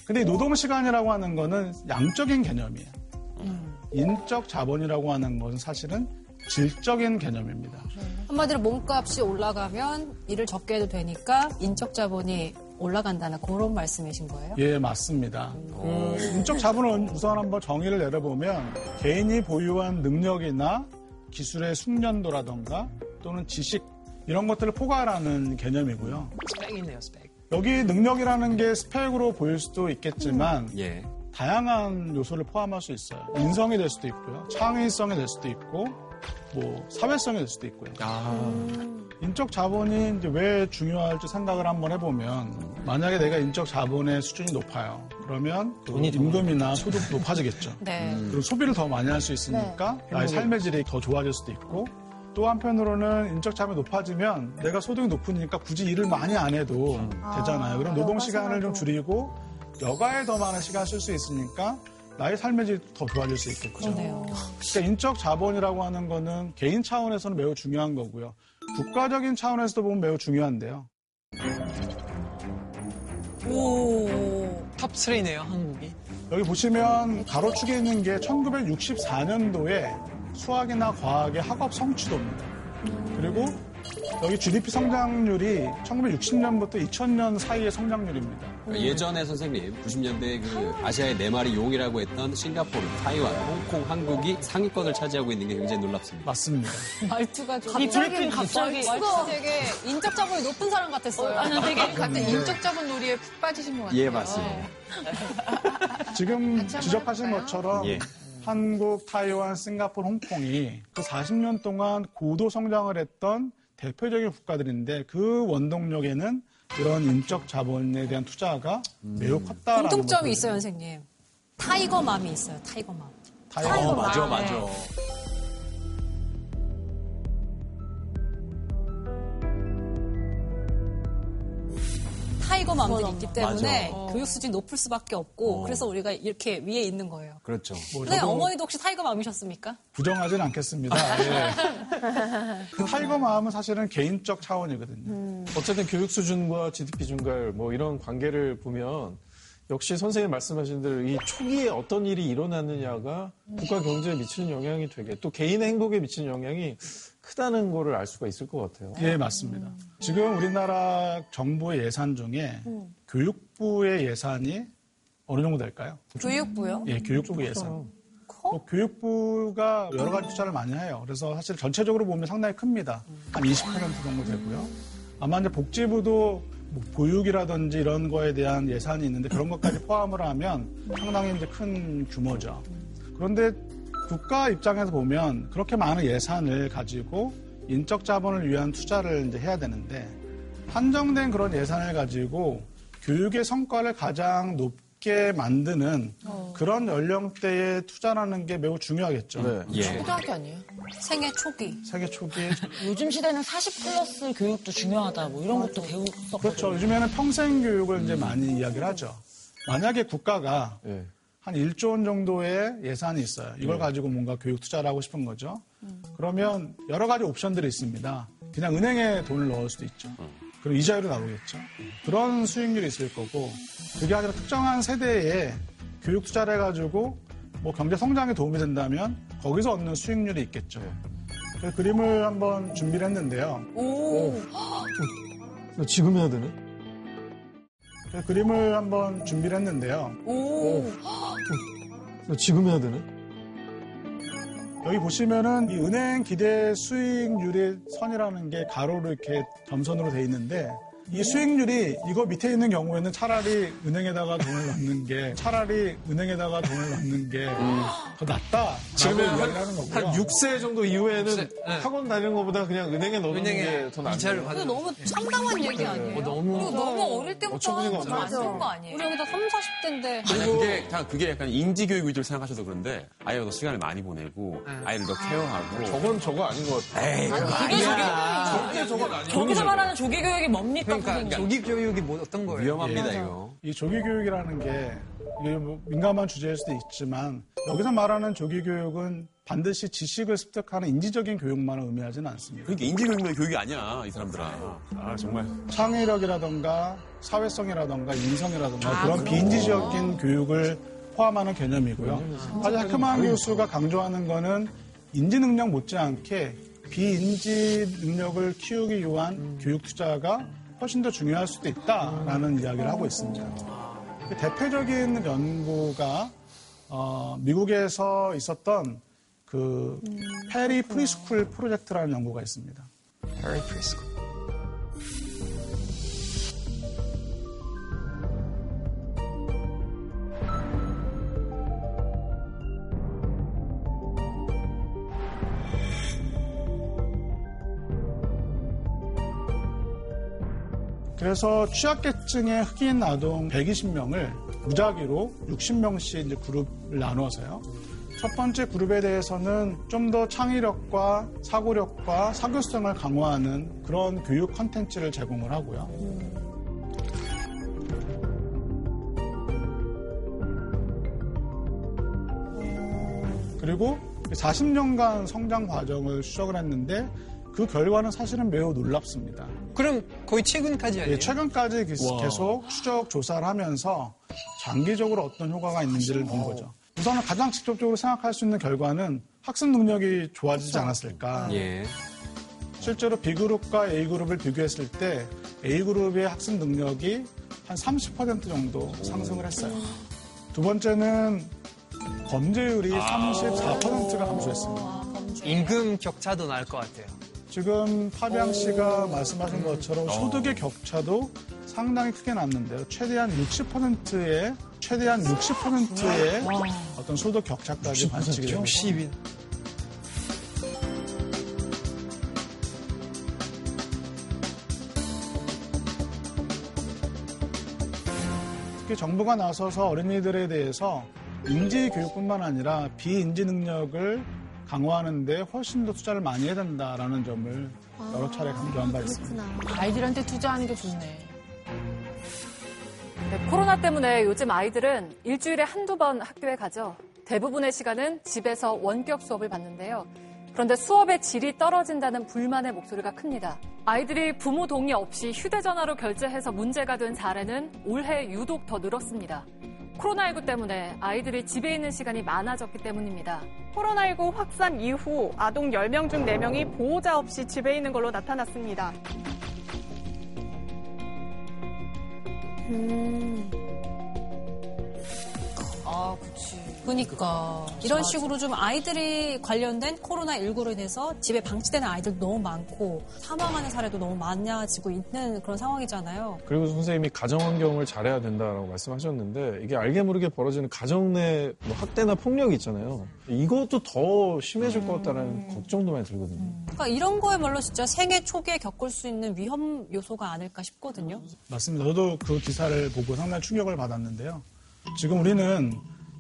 근데 이 노동 시간이라고 하는 거는 양적인 개념이에요. 인적 자본이라고 하는 것은 사실은 질적인 개념입니다.
한마디로 몸값이 올라가면 일을 적게 해도 되니까 인적 자본이 올라간다는 그런 말씀이신 거예요?
예, 맞습니다. 그 인적 자본을 우선 한번 정의를 내려보면 개인이 보유한 능력이나 기술의 숙련도라던가 또는 지식 이런 것들을 포괄하는 개념이고요.
스펙이네요, 스펙.
여기 능력이라는 게 스펙으로 보일 수도 있겠지만
예.
다양한 요소를 포함할 수 있어요. 인성이 될 수도 있고요. 창의성이 될 수도 있고, 뭐 사회성이 될 수도 있고요. 인적 자본이 이제 왜 중요할지 생각을 한번 해보면 만약에 내가 인적 자본의 수준이 높아요. 그러면 그 임금이나 소득도 높아지겠죠.
네.
그리고 소비를 더 많이 할 수 있으니까 나의 삶의 질이 더 좋아질 수도 있고 또 한편으로는 인적 자본이 높아지면 내가 소득이 높으니까 굳이 일을 많이 안 해도 되잖아요. 그럼 노동 시간을 좀 줄이고 여가에 더 많은 시간 쓸 수 있으니까 나의 삶의 질이 더 좋아질 수 있겠죠.
그러네요.
그러니까 인적 자본이라고 하는 거는 개인 차원에서는 매우 중요한 거고요. 국가적인 차원에서도 보면 매우 중요한데요.
top 3네요, 한국이.
여기 보시면 가로축에 있는 게 1964년도에 수학이나 과학의 학업 성취도입니다. 그리고 여기 GDP 성장률이 1960년부터 2000년 사이의 성장률입니다.
그러니까 예전에 선생님 90년대 그 아시아의 네 마리 용이라고 했던 싱가포르, 타이완, 홍콩, 한국이 상위권을 차지하고 있는 게 굉장히 놀랍습니다.
맞습니다.
말투가 좀.
이 브리핑 갑자기
말투 되게 인적 자본이 높은 사람 같았어요.
아니 되게
갑자기 인적 자본 놀이에 푹 빠지신 것 같아요.
예, 맞습니다.
지금 지적하신? 것처럼
예.
한국, 타이완, 싱가포르, 홍콩이 그 40년 동안 고도 성장을 했던 대표적인 국가들인데 그 원동력에는 이런 인적 자본에 대한 투자가 매우 컸다라는
공통점이 있어요, 선생님. tiger mom이 있어요, tiger mom.
타이완
어, 맞아, 맞아.
tiger mom들이 있기 때문에
맞아.
교육 수준이 높을 수밖에 없고 그래서 우리가 이렇게 위에 있는 거예요.
그렇죠.
뭐
네,
저도
어머니도 혹시 tiger mom이셨습니까?
부정하진 않겠습니다. 예. 그 tiger mom은 사실은 개인적 차원이거든요.
어쨌든 교육 수준과 GDP 증가율 뭐 이런 관계를 보면 역시 선생님 말씀하신 대로 이 초기에 어떤 일이 일어나느냐가 국가 경제에 미치는 영향이 되게 또 개인의 행복에 미치는 영향이 크다는 거를 알 수가 있을 것 같아요.
예, 맞습니다. 지금 우리나라 정부의 예산 중에 교육부의 예산이 어느 정도 될까요?
교육부요?
예, 교육부 예산. 뭐 교육부가 여러 가지 투자를 많이 해요. 그래서 사실 전체적으로 보면 상당히 큽니다. 한 20% 정도 되고요. 아마 이제 복지부도 뭐 보육이라든지 이런 거에 대한 예산이 있는데 그런 것까지 포함을 하면 상당히 이제 큰 규모죠. 그런데 국가 입장에서 보면 그렇게 많은 예산을 가지고 인적 자본을 위한 투자를 이제 해야 되는데 한정된 그런 예산을 가지고 교육의 성과를 가장 높게 만드는 그런 연령대에 투자라는 게 매우 중요하겠죠.
네.
예.
초등학교 아니에요?
생애 초기.
세계 초기에
요즘 시대는 40 플러스 교육도 중요하다 뭐 이런 것도 배웠었거든요.
그렇죠. 요즘에는 평생 교육을 이제 많이 이야기를 하죠. 만약에 국가가
예.
한 1조 원 정도의 예산이 있어요. 이걸 가지고 뭔가 교육 투자를 하고 싶은 거죠. 그러면 여러 가지 옵션들이 있습니다. 그냥 은행에 돈을 넣을 수도 있죠. 그리고 이자율이 나오겠죠. 그런 수익률이 있을 거고 그게 아니라 특정한 세대에 교육 투자를 해가지고 뭐 경제 성장에 도움이 된다면 거기서 얻는 수익률이 있겠죠. 그 그림을 한번 준비를 했는데요.
나 지금 해야 되네?
그 그림을 한번 준비를 했는데요.
나 지금 해야 되네?
여기 보시면은 이 은행 기대 수익률의 선이라는 게 가로로 이렇게 점선으로 돼 있는데 이 수익률이 이거 밑에 있는 경우에는 차라리 은행에다가 돈을 넣는 게 차라리 은행에다가 돈을 넣는 게 더 낫다.
지금은
라고
한,
이야기를 하는 거고요.
한 6세 정도 이후에는
네.
학원 다니는 것보다 그냥 은행에 넣는 게더
이자를. 받는
이거 너무 참담한 얘기 아니에요?
어, 너무
너무 어릴 때부터
어처구니가
하는 건안
없네.
좋은 거 아니에요?
우리 여기다 3, 40대인데.
아니, 그게, 그게 약간 인지 교육 위주로 생각하셔도 그런데 아이가 더 시간을 많이 보내고 아이를 더 케어하고
저건 저거 아닌 것 같아.
에이, 그거
그게.
절대 저건 아니야.
저기서 말하는 조기 교육이 뭡니까
그러니까
선생님?
조기 교육이 뭐 어떤 거예요?
위험합니다, 이거.
이 조기 교육이라는 게 이게 뭐 민감한 주제일 수도 있지만 여기서 말하는 조기 교육은 반드시 지식을 습득하는 인지적인 교육만을 의미하지는 않습니다.
그러니까 인지교육만 교육이 아니야 이 사람들아 아 정말
창의력이라던가 사회성이라던가 인성이라던가 그런 비인지적인 교육을 포함하는 개념이고요. 사실 헤크만 교수가 강조하는 거는 인지 능력 못지않게 비인지 능력을 키우기 위한 교육 투자가 훨씬 더 중요할 수도 있다라는 이야기를 하고 있습니다. 그 대표적인 연구가 어, 미국에서 있었던 그 Perry preschool 프로젝트라는 연구가 있습니다.
Perry preschool.
그래서 취약계층의 흑인 아동 120명을 무작위로 60명씩 이제 그룹을 나누어서요. 첫 번째 그룹에 대해서는 좀 더 창의력과 사고력과 사교성을 강화하는 그런 교육 컨텐츠를 제공을 하고요. 그리고 40년간 성장 과정을 추적을 했는데 그 결과는 사실은 매우 놀랍습니다.
그럼 거의 최근까지 아니에요?
예, 최근까지 기- 계속 추적 조사를 하면서 장기적으로 어떤 효과가 있는지를 본 거죠. 우선은 가장 직접적으로 생각할 수 있는 결과는 학습 능력이 좋아지지 않았을까.
예.
실제로 B그룹과 A그룹을 비교했을 때 A그룹의 학습 능력이 한 30% 정도 상승을 했어요. 두 번째는 범죄율이 34%가 감소했습니다.
임금 격차도 날 것 같아요.
지금 파비앙 씨가 말씀하신 것처럼 소득의 격차도 상당히 크게 났는데요. 최대한 60%의 최대한 60%의 어떤 소득 격차까지 관측이 됩니다.
60인.
특히 정부가 나서서 어린이들에 대해서 인지 교육뿐만 아니라 비인지 능력을 강화하는 데 훨씬 더 투자를 많이 해야 된다라는 점을 여러 차례 강조한 바 있습니다.
아이들한테 투자하는 게 좋네.
네, 코로나 때문에 요즘 아이들은 일주일에 한두 번 학교에 가죠. 대부분의 시간은 집에서 원격 수업을 받는데요. 그런데 수업의 질이 떨어진다는 불만의 목소리가 큽니다. 아이들이 부모 동의 없이 휴대전화로 결제해서 문제가 된 사례는 올해 유독 더 늘었습니다. 코로나19 때문에 아이들이 집에 있는 시간이 많아졌기 때문입니다.
코로나19 확산 이후 아동 10명 중 4명이 보호자 없이 집에 있는 걸로 나타났습니다.
아, 그치. 그니까. 이런 식으로 좀 아이들이 관련된 코로나19로 인해서 집에 방치되는 아이들도 너무 많고 사망하는 사례도 너무 많아지고 있는 그런 상황이잖아요.
그리고 선생님이 가정 환경을 잘해야 된다라고 말씀하셨는데 이게 알게 모르게 벌어지는 가정 내 뭐 학대나 폭력이 있잖아요. 이것도 더 심해질 것 같다는 걱정도 많이 들거든요.
그러니까 이런 거야말로 진짜 생애 초기에 겪을 수 있는 위험 요소가 아닐까 싶거든요.
맞습니다. 저도 그 기사를 보고 상당히 충격을 받았는데요. 지금 우리는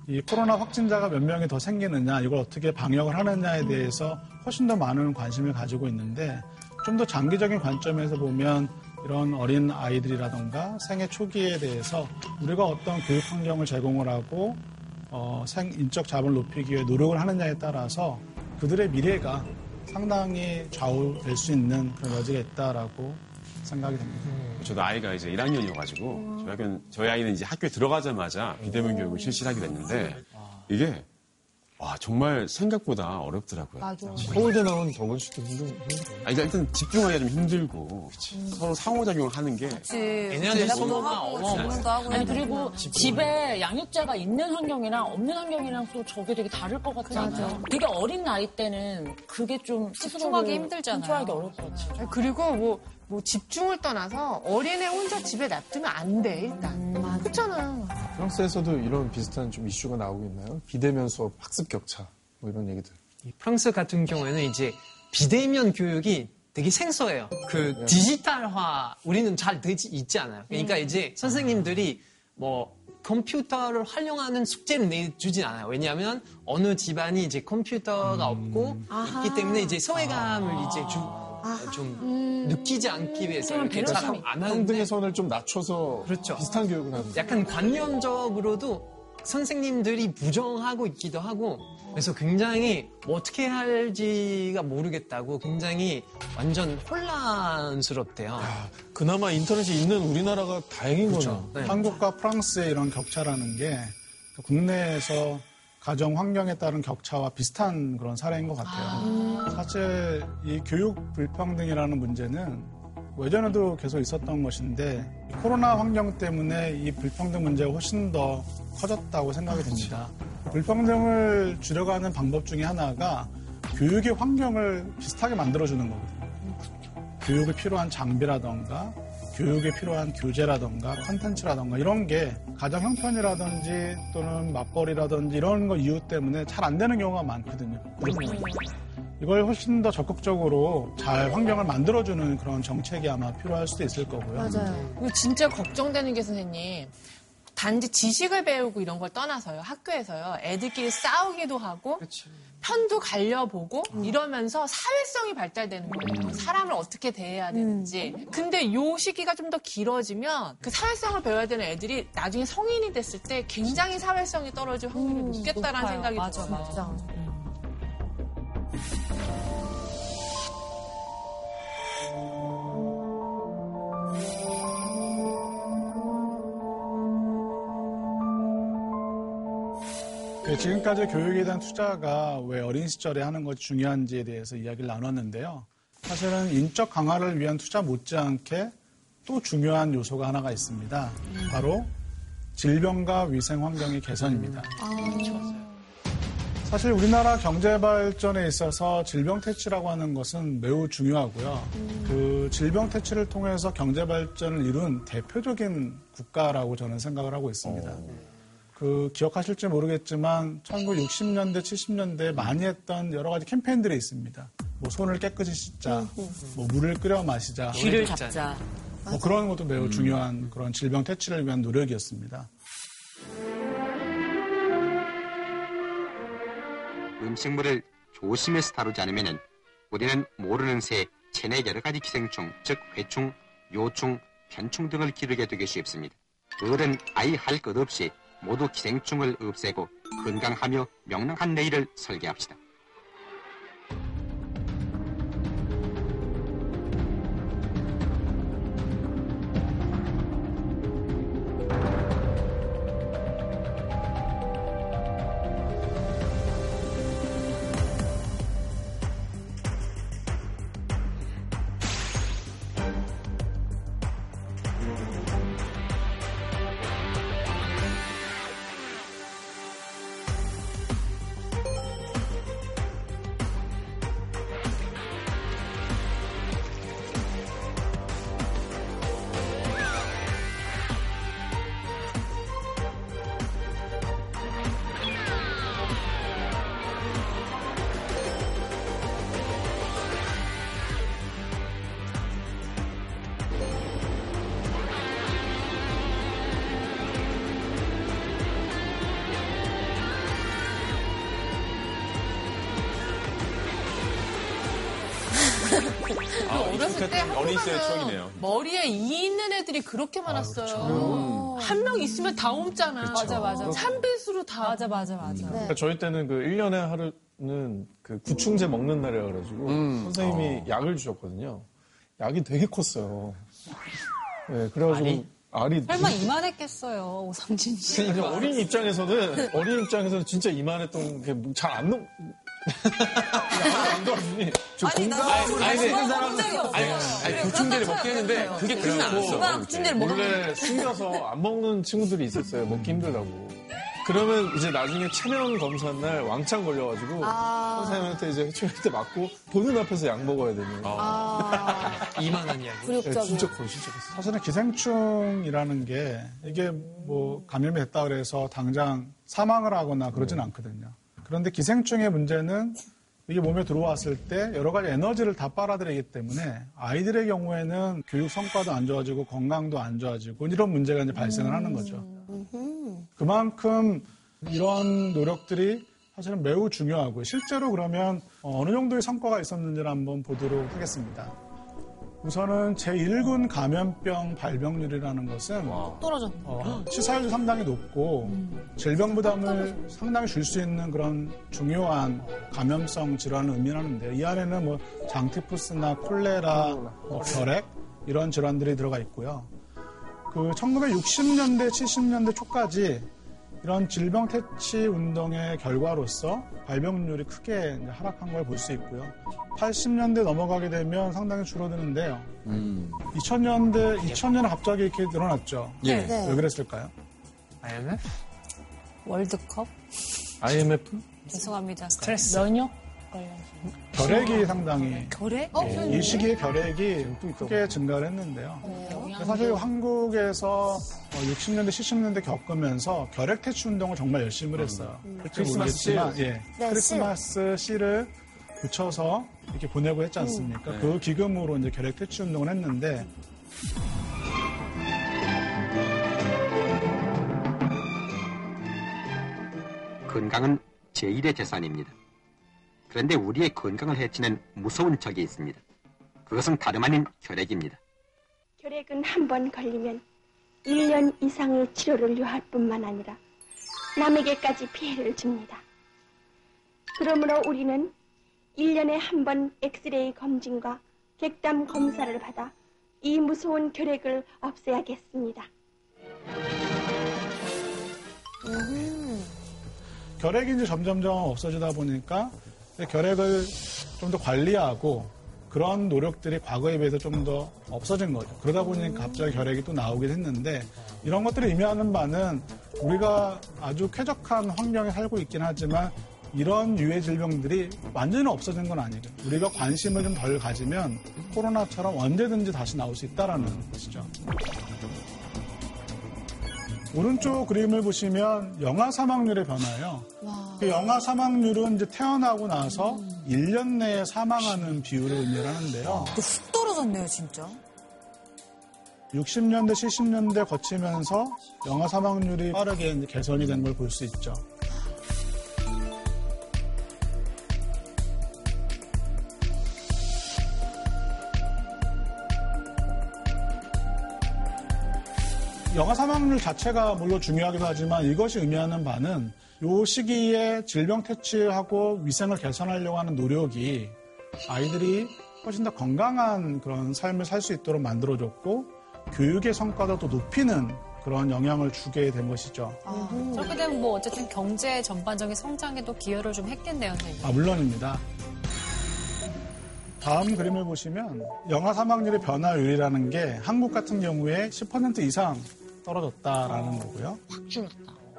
이 코로나 확진자가 몇 명이 더 생기느냐, 이걸 어떻게 방역을 하느냐에 대해서 훨씬 더 많은 관심을 가지고 있는데 좀 더 장기적인 관점에서 보면 이런 어린 아이들이라던가 생애 초기에 대해서 우리가 어떤 교육 환경을 제공을 하고 어, 생 인적 자본을 높이기 위해 노력을 하느냐에 따라서 그들의 미래가 상당히 좌우될 수 있는 그런 여지가 있다라고 생각이 됩니다.
저도 아이가 이제 1학년이어가지고 저희, 학교는, 저희 아이는 이제 학교에 들어가자마자 비대면 교육을 실시하게 됐는데 이게 와 정말 생각보다 어렵더라고요.
맞아.
서울대 나오는 덕은 씨도.
아, 일단, 일단 집중하기가 좀 힘들고 서로 상호작용을 하는 게
얘네한테 소모가 어마어마해.
아니 그리고 집에 양육자가 있는 환경이랑 없는 환경이랑 또 저게 되게 다를 것 같잖아요. 되게 어린 나이 때는 그게 좀
집중하기 힘들잖아요.
컨트롤하기 어려울 것 같아요.
그리고 뭐, 뭐 집중을 떠나서 어린애 혼자 집에 놔두면 안 돼, 일단. 그렇잖아.
프랑스에서도 이런 비슷한 좀 이슈가 나오고 있나요? 비대면 수업 학습 격차 뭐 이런 얘기들.
이 프랑스 같은 경우에는 이제 비대면 교육이 되게 생소해요. 그 디지털화 우리는 잘 되지 있지 않아요. 그러니까 이제 선생님들이 뭐 컴퓨터를 활용하는 숙제를 내주진 않아요. 왜냐하면 어느 집안이 이제 컴퓨터가 없고 있기 때문에 이제 소외감을 이제 좀, 좀 느끼지 않기 위해서 이렇게 잘안 하는데
평등의 선을 좀 낮춰서
그렇죠.
비슷한 교육을 하는
약간 관념적으로도 선생님들이 부정하고 있기도 하고 그래서 굉장히 뭐 어떻게 할지가 모르겠다고 굉장히 완전 혼란스럽대요.
그나마 인터넷이 있는 우리나라가 다행인 거죠.
네.
한국과 프랑스의 이런 격차라는 게 국내에서 가정 환경에 따른 격차와 비슷한 그런 사례인 것 같아요. 사실 이 교육 불평등이라는 문제는 예전에도 계속 있었던 것인데 이 코로나 환경 때문에 이 불평등 문제가 훨씬 더 커졌다고 생각이 됩니다. 불평등을 줄여가는 방법 중에 하나가 교육의 환경을 비슷하게 만들어주는 거거든요. 교육에 필요한 장비라던가 교육에 필요한 교재라던가 컨텐츠라던가 이런 게 가정 형편이라든지 또는 맞벌이라든지 이런 거 이유 때문에 잘 안 되는 경우가 많거든요. 이걸 훨씬 더 적극적으로 잘 환경을 만들어주는 그런 정책이 아마 필요할 수도 있을 거고요.
맞아요.
그리고 진짜 걱정되는 게 선생님. 단지 지식을 배우고 이런 걸 떠나서요. 학교에서요. 애들끼리 싸우기도 하고 편도 갈려보고 이러면서 사회성이 발달되는 거예요. 사람을 어떻게 대해야 되는지. 근데 요 시기가 좀 더 길어지면 그 사회성을 배워야 되는 애들이 나중에 성인이 됐을 때 굉장히 사회성이 떨어질 확률이 높겠다라는
높아요.
생각이
맞아,
들어요.
맞아.
네, 지금까지 교육에 대한 투자가 왜 어린 시절에 하는 것이 중요한지에 대해서 이야기를 나눴는데요. 사실은 인적 강화를 위한 투자 못지않게 또 중요한 요소가 하나가 있습니다. 바로 질병과 위생 환경의 개선입니다. 사실 우리나라 경제 발전에 있어서 질병 퇴치라고 하는 것은 매우 중요하고요. 그 질병 퇴치를 통해서 경제 발전을 이룬 대표적인 국가라고 저는 생각을 하고 있습니다. 그 기억하실지 모르겠지만 1960년대, 70년대에 많이 했던 여러 가지 캠페인들이 있습니다. 뭐 손을 깨끗이 씻자, 뭐 물을 끓여 마시자,
귀를 잡자.
뭐 그런 것도 매우 중요한 그런 질병 퇴치를 위한 노력이었습니다.
음식물을 조심해서 다루지 않으면 우리는 모르는 새 체내 여러 가지 기생충, 즉 회충, 요충, 편충 등을 기르게 되기 쉽습니다. 어른, 아이 할 것 없이 모두 기생충을 없애고 건강하며 명랑한 내일을 설계합시다.
머리에 이 있는 애들이 그렇게 많았어요. 한 명 있으면 다 옮잖아.
맞아, 맞아.
산배수로 다.
맞아, 맞아, 맞아.
그러니까 저희 때는 그 1년에 하루는 그 구충제 먹는 날이라 그래가지고 선생님이 약을 주셨거든요. 약이 되게 컸어요. 네, 그래가지고 알이
설마 이만했겠어요, 오삼진 씨.
이제 어린 입장에서는 어린 입장에서는 진짜 이만했던 게 잘 안 넘. 안 도와주니. 저 공감.
아니,
아니, 근데-
본 적이 없어요.
아니, 아니 구충제를 먹게 했는데 그게 크진 않았어.
이만 구충제를
원래 숨겨서 안 먹는 친구들이 있었어요. 먹기 힘들다고. 그러면 이제 나중에 체면 검사 날 왕창 걸려가지고 선생님한테 이제 해충한테 맞고 보는 앞에서 약 먹어야 되는.
이만한 이야기.
네. 진짜 커, 진짜 커.
사실은 기생충이라는 게 이게 뭐 감염이 됐다 그래서 당장 사망을 하거나 그러진 않거든요. 그런데 기생충의 문제는 이게 몸에 들어왔을 때 여러 가지 에너지를 다 빨아들이기 때문에 아이들의 경우에는 교육 성과도 안 좋아지고 건강도 안 좋아지고 이런 문제가 이제 발생을 하는 거죠. 그만큼 이런 노력들이 사실은 매우 중요하고 실제로 그러면 어느 정도의 성과가 있었는지를 한번 보도록 하겠습니다. 우선은 제1군 감염병 발병률이라는 것은
떨어졌.
어, 치사율도 상당히 높고 질병 부담을 상당히 줄 수 있는 그런 중요한 감염성 질환을 의미하는데 이 안에는 뭐 장티푸스나 콜레라, 뭐 결핵 이런 질환들이 들어가 있고요. 그 1960년대, 70년대 초까지 이런 질병 퇴치 운동의 결과로서 발병률이 크게 이제 하락한 걸 볼 수 있고요. 80년대 넘어가게 되면 상당히 줄어드는데요. 2000년대, 2000년에 갑자기 이렇게 늘어났죠.
예.
네.
왜 그랬을까요?
IMF?
월드컵?
IMF?
죄송합니다.
스트레스.
면역 관련.
결핵이 상당히
결핵?
예, 이 시기에 결핵이 크게 증가를 했는데요. 근데 사실 한국에서 60년대, 70년대 겪으면서 결핵 퇴치 운동을 정말 열심히 했어요.
음.
크리스마스 씨, 예,
네,
크리스마스 씨를 붙여서 이렇게 보내고 했지 않습니까?
네.
그 기금으로 이제 결핵 퇴치 운동을 했는데
건강은 제1의 재산입니다. 그런데 우리의 건강을 해치는 무서운 적이 있습니다. 그것은 다름 아닌 혈액입니다.
혈액은 한 번 걸리면 1년 이상의 치료를 요할 뿐만 아니라 남에게까지 피해를 줍니다. 그러므로 우리는 1년에 한 번 엑스레이 검진과 객담 검사를 받아 이 무서운 혈액을 없애야겠습니다.
결핵이 이제 점점점 없어지다 보니까 결핵을 좀 더 관리하고 그런 노력들이 과거에 비해서 좀 더 없어진 거죠. 그러다 보니 갑자기 결핵이 또 나오긴 했는데 이런 것들을 의미하는 바는 우리가 아주 쾌적한 환경에 살고 있긴 하지만 이런 유해 질병들이 완전히 없어진 건 아니에요. 우리가 관심을 좀 덜 가지면 코로나처럼 언제든지 다시 나올 수 있다라는 것이죠. 오른쪽 그림을 보시면 영아 사망률의 변화예요. 그 영아 사망률은 이제 태어나고 나서 1년 내에 사망하는 비율을 의미하는데요.
훅 떨어졌네요, 진짜.
60년대, 70년대 거치면서 영아 사망률이 빠르게 개선이 된 걸 볼 수 있죠. 영아 사망률 자체가 물론 중요하기도 하지만 이것이 의미하는 바는 이 시기에 질병 퇴치하고 위생을 개선하려고 하는 노력이 아이들이 훨씬 더 건강한 그런 삶을 살 수 있도록 만들어줬고 교육의 성과도 또 높이는 그런 영향을 주게 된 것이죠.
저렇게 되면 뭐 어쨌든 경제 전반적인 성장에도 기여를 좀 했겠네요, 선생님.
아, 물론입니다. 다음 그림을 보시면 영아 사망률의 변화율이라는 게 한국 같은 경우에 10% 이상 떨어졌다라는 거고요.
확 줄었다.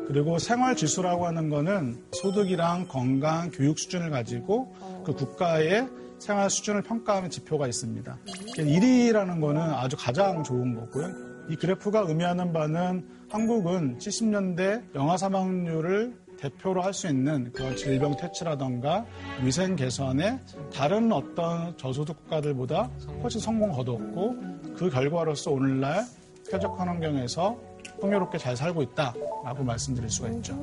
그리고 생활 지수라고 하는 거는 소득이랑 건강, 교육 수준을 가지고 그 국가의 생활 수준을 평가하는 지표가 있습니다. 1위라는 거는 아주 가장 좋은 거고요. 이 그래프가 의미하는 바는 한국은 70년대 영아 사망률을 대표로 할 수 있는 그런 질병 퇴치라던가 위생 개선에 다른 어떤 저소득 국가들보다 훨씬 성공 거뒀고 그 결과로서 오늘날 쾌적한 환경에서 풍요롭게 잘 살고 있다라고 말씀드릴 수가 있죠.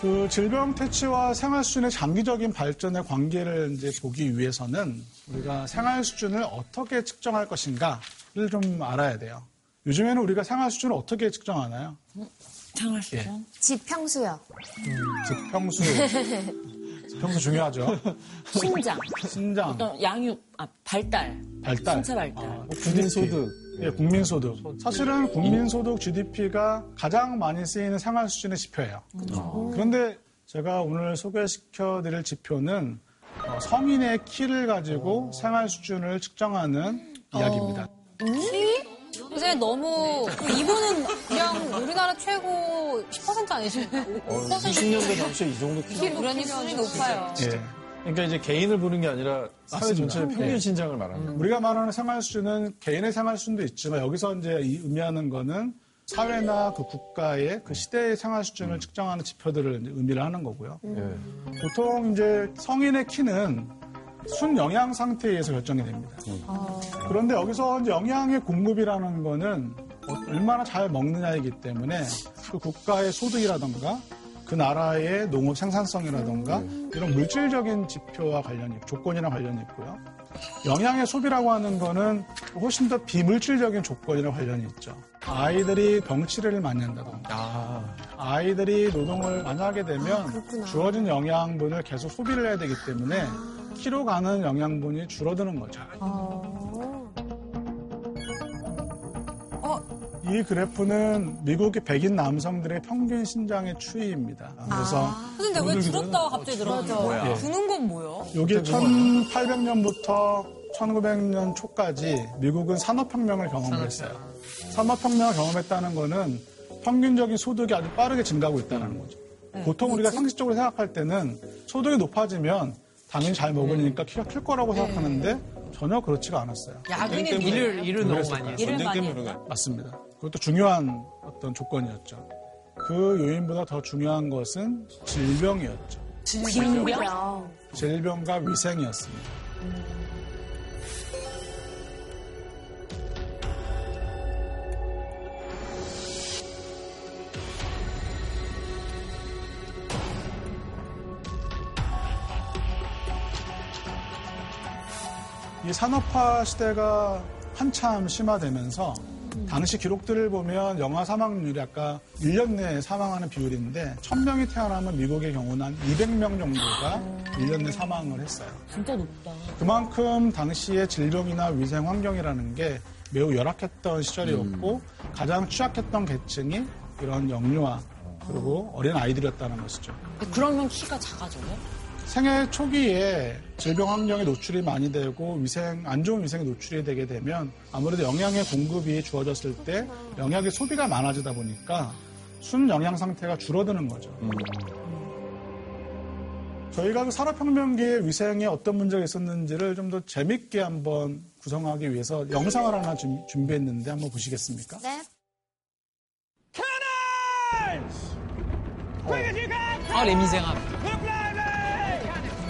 그 질병 퇴치와 생활 수준의 장기적인 발전의 관계를 이제 보기 위해서는 우리가 생활 수준을 어떻게 측정할 것인가를 좀 알아야 돼요. 요즘에는 우리가 생활 수준을 어떻게 측정하나요?
생활 수준?
지평수요.
지평수. 지평수 중요하죠.
신장.
신장.
어떤 양육, 아, 발달.
발달.
신체 발달.
뭐 국민소득. 예, 국민소득. 사실은 국민소득 GDP가 가장 많이 쓰이는 생활 수준의 지표예요. 그런데 제가 오늘 소개시켜 드릴 지표는 어, 성인의 키를 가지고 생활 수준을 측정하는 이야기입니다.
키? 선생님 너무 그 이분은 그냥 우리나라 최고 10% 아니십니까? 5%?
20년대 당시에 이 정도
키 우연히 수준이 높아요.
예. 그러니까 이제 개인을 보는 게 아니라 사회. 전체의 평균
네.
신장을 말하는 거예요.
우리가 말하는 생활 수준은 개인의 생활 수준도 있지만 여기서 이제 이 의미하는 거는 사회나 그 국가의 그 시대의 생활 수준을 측정하는 지표들을 이제 의미를 하는 거고요.
예.
보통 이제 성인의 키는 순영양 상태에 의해서 결정이 됩니다. 그런데 여기서 이제 영양의 공급이라는 거는 얼마나 잘 먹느냐이기 때문에 그 국가의 소득이라던가 그 나라의 농업 생산성이라던가 이런 물질적인 지표와 관련이 조건이랑 관련이 있고요. 영양의 소비라고 하는 거는 훨씬 더 비물질적인 조건이랑 관련이 있죠. 아이들이 병치레를 많이 한다던가 아 이들이 노동을 많이 하게 되면 주어진 영양분을 계속 소비를 해야 되기 때문에 키로 가는 영양분이 줄어드는 거죠. 이 그래프는 미국의 백인 남성들의 평균 신장의 추이입니다. 그래서
근데 왜 줄었다가 갑자기 늘어나죠? 드는 건 뭐예요?
여기 1800년부터 1900년 초까지 미국은 산업혁명을 경험했어요. 산업혁명을 경험했다는 거는 평균적인 소득이 아주 빠르게 증가하고 있다는 거죠. 보통 우리가 상식적으로 생각할 때는 소득이 높아지면 당연히 잘 먹으니까 키가 클 거라고 생각하는데 전혀 그렇지가 않았어요.
야근이 일을 일을 너무 많이. 했어요.
전쟁 때문에
맞습니다. 그것도 중요한 어떤 조건이었죠. 그 요인보다 더 중요한 것은 질병이었죠.
질병?
질병과 위생이었습니다. 이 산업화 시대가 한참 심화되면서 당시 기록들을 보면 영아 사망률이 아까 1년 내에 사망하는 비율인데 1000명이 태어나면 미국의 경우는 한 200명 정도가 1년 내에 사망을 했어요.
진짜 높다.
그만큼 당시의 질병이나 위생 환경이라는 게 매우 열악했던 시절이었고 가장 취약했던 계층이 이런 영유아 그리고 어린 아이들이었다는 것이죠.
그러면 키가 작아져요?
생애 초기에 질병 환경에 노출이 많이 되고 위생 안 좋은 위생에 노출이 되게 되면 아무래도 영양의 공급이 주어졌을 때 영양의 소비가 많아지다 보니까 순 영양 상태가 줄어드는 거죠. 저희가 그 산업혁명기의 위생에 어떤 문제가 있었는지를 좀 더 재밌게 한번 구성하기 위해서 영상을 하나 준- 준비했는데 한번 보시겠습니까?
네.
아, 레미생아.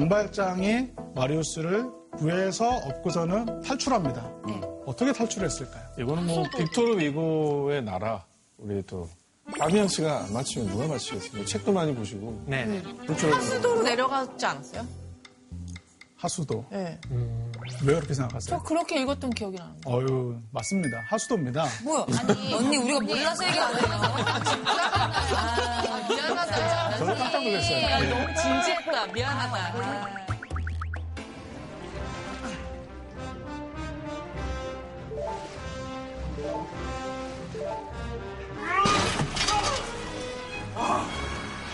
장발장이 마리우스를 구해서 업고서는 탈출합니다. 어떻게 탈출했을까요?
이거는 뭐 빅토르 위고의 나라 우리 또 파비안 씨가 안 맞히면 누가 맞히겠어요? 책도 많이 보시고.
네.
그렇죠.
하수도로 내려가지 않았어요?
하수도.
네.
왜 그렇게 생각하세요?
저 그렇게 읽었던 기억이 나는 거예요.
어유 맞습니다. 하수도입니다.
뭐야? 아니, 언니 우리가 몰라서 얘기하는 거예요.
아, 미안하다.
저도 깜짝 놀랐어요.
야, 너무 진지했다. 미안하다.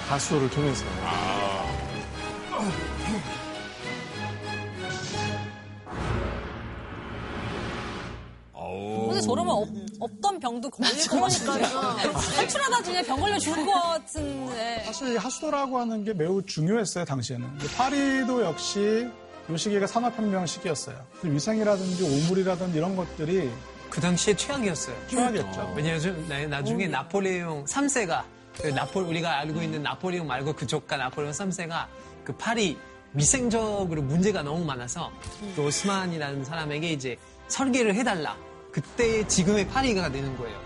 가수도를 통해서.
근데 저러면 없, 없던 병도 걸릴 것 같은데. 탈출하다 중에 병 걸려 죽을 것 같은데.
사실 이 하수도라고 하는 게 매우 중요했어요, 당시에는. 파리도 역시 이 시기가 산업혁명 시기였어요. 위생이라든지 오물이라든지 이런 것들이
그 당시에 최악이었어요.
최악이었죠.
왜냐면 나- 나중에 나폴레옹 3세가 그 나폴 우리가 알고 있는 나폴레옹 말고 그쪽가 나폴레옹 3세가 그 파리 위생적으로 문제가 너무 많아서 그 오스만이라는 사람에게 이제 설계를 해달라. 그때 지금의 파리가 되는 거예요.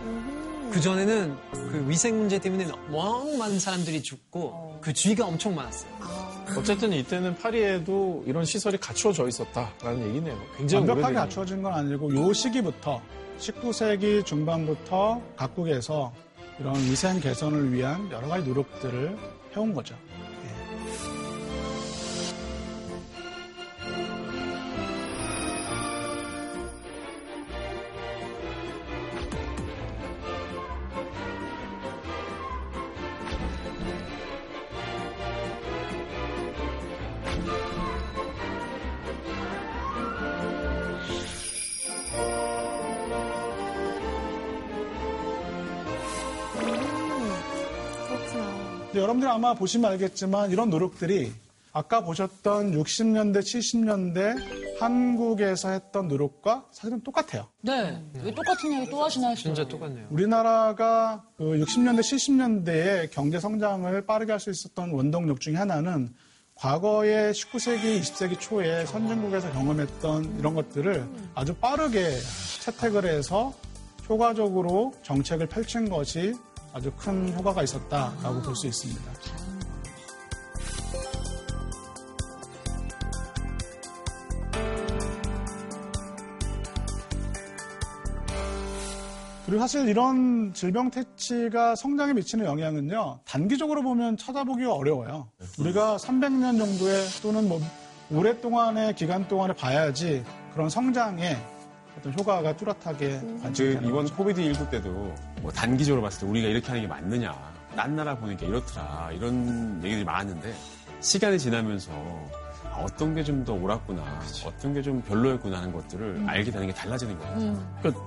그 전에는 그 위생 문제 때문에 너무 많은 사람들이 죽고 그 주의가 엄청 많았어요.
어쨌든 이때는 파리에도 이런 시설이 갖추어져 있었다라는 얘기네요. 굉장히
완벽하게 갖춰진 건 아니고 요 시기부터 19세기 중반부터 각국에서 이런 위생 개선을 위한 여러 가지 노력들을 해온 거죠. 근데 여러분들이 아마 보시면 알겠지만 이런 노력들이 아까 보셨던 60년대, 70년대 한국에서 했던 노력과 사실은 똑같아요.
네. 왜 똑같은 얘기 또 하시나 했어요.
진짜 똑같네요.
우리나라가 그 60년대, 70년대에 경제 성장을 빠르게 할 수 있었던 원동력 중에 하나는 과거의 19세기, 20세기 초에 선진국에서 경험했던 이런 것들을 아주 빠르게 채택을 해서 효과적으로 정책을 펼친 것이 아주 큰 효과가 있었다라고 볼수 있습니다. 그리고 사실 이런 질병 퇴치가 성장에 미치는 영향은요, 단기적으로 보면 찾아보기가 어려워요. 우리가 300년 정도의 또는 뭐 오랫동안의 기간 동안에 봐야지 그런 성장에 어떤 효과가 뚜렷하게
그
관측되는
이번. 코비드 19 때도 뭐 단기적으로 봤을 때 우리가 이렇게 하는 게 맞느냐, 딴 나라 보니까 이렇더라 이런 얘기들이 많았는데 시간이 지나면서 아, 어떤 게 좀 더 옳았구나, 어떤 게 좀 별로였구나 하는 것들을 알게 되는 게 달라지는 거예요.
그러니까,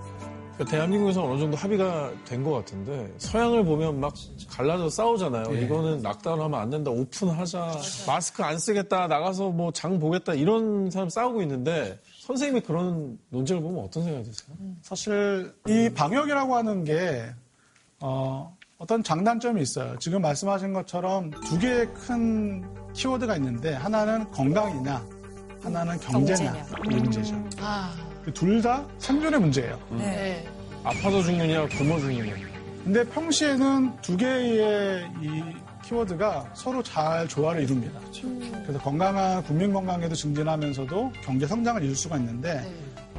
그러니까 대한민국에서 어느 정도 합의가 된 것 같은데 서양을 보면 막 갈라져 싸우잖아요.
예.
이거는 락다운하면 안 된다, 오픈하자, 마스크 안 쓰겠다, 나가서 뭐 장 보겠다 이런 사람 싸우고 있는데 선생님이 그런 논쟁을 보면 어떤 생각이 드세요?
사실 이 방역이라고 하는 게 어, 어떤 장단점이 있어요. 지금 말씀하신 것처럼 두 개의 큰 키워드가 있는데 하나는 건강이냐, 하나는 경제냐 이 문제죠.
아,
둘다 생존의 문제예요.
네.
아파서 죽느냐, 굶어 죽느냐.
근데 평시에는 두 개의 이 키워드가 서로 잘 조화를 이룹니다. 그래서 건강한 국민 건강에도 증진하면서도 경제 성장을 이룰 수가 있는데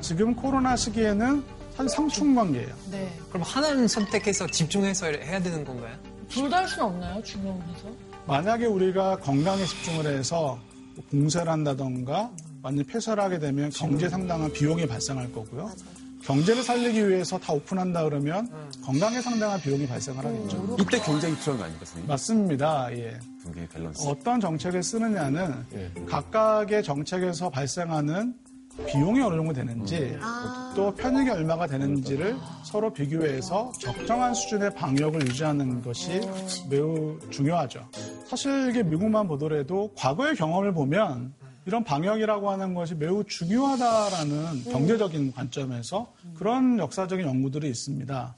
지금 코로나 시기에는 사실 상충 관계예요.
네.
그럼 하나는 선택해서 집중해서 해야 되는 건가요?
둘 다 할 수는 없나요? 중용해서?
만약에 우리가 건강에 집중을 해서 뭐 봉쇄를 한다던가 완전 폐쇄를 하게 되면 경제 상당한 비용이 발생할 거고요. 경제를 살리기 위해서 다 오픈한다 그러면 건강에 상당한 비용이 발생을 하겠죠.
이때 경쟁이 필요한 거 아닙니까, 선생님?
맞습니다. 예.
두 밸런스.
어떤 정책을 쓰느냐는 각각의 정책에서 발생하는 비용이 어느 정도 되는지 또 편익이 얼마가 되는지를 서로 비교해서 적정한 수준의 방역을 유지하는 것이 매우 중요하죠. 사실 이게 미국만 보더라도 과거의 경험을 보면 이런 방역이라고 하는 것이 매우 중요하다라는 경제적인 관점에서 그런 역사적인 연구들이 있습니다.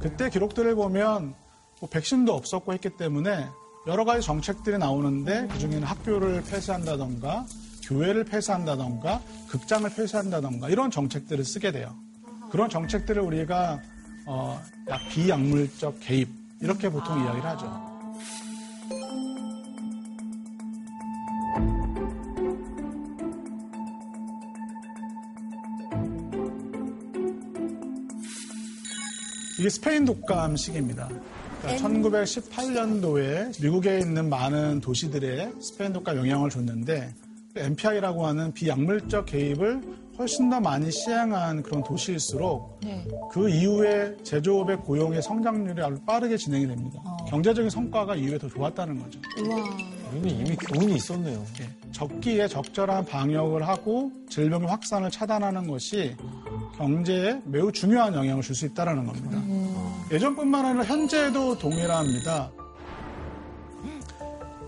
그때 기록들을 보면 뭐 백신도 없었고 했기 때문에 여러 가지 정책들이 나오는데 그중에는 학교를 폐쇄한다던가 교회를 폐쇄한다던가 극장을 폐쇄한다던가 이런 정책들을 쓰게 돼요. 그런 정책들을 우리가 어, 약 비약물적 개입 이렇게 보통 이야기를 하죠. 이게 스페인 독감 시기입니다. 그러니까 1918년도에 미국에 있는 많은 도시들에 스페인 독감 영향을 줬는데 MPI라고 하는 비약물적 개입을 훨씬 더 많이 시행한 그런 도시일수록
네.
그 이후에 제조업의 고용의 성장률이 아주 빠르게 진행이 됩니다. 경제적인 성과가 이후에 더 좋았다는 거죠.
우리는 이미 교훈이 있었네요.
적기에 적절한 방역을 하고 질병의 확산을 차단하는 것이 경제에 매우 중요한 영향을 줄 수 있다는 겁니다. 예전뿐만 아니라 현재도 동일합니다.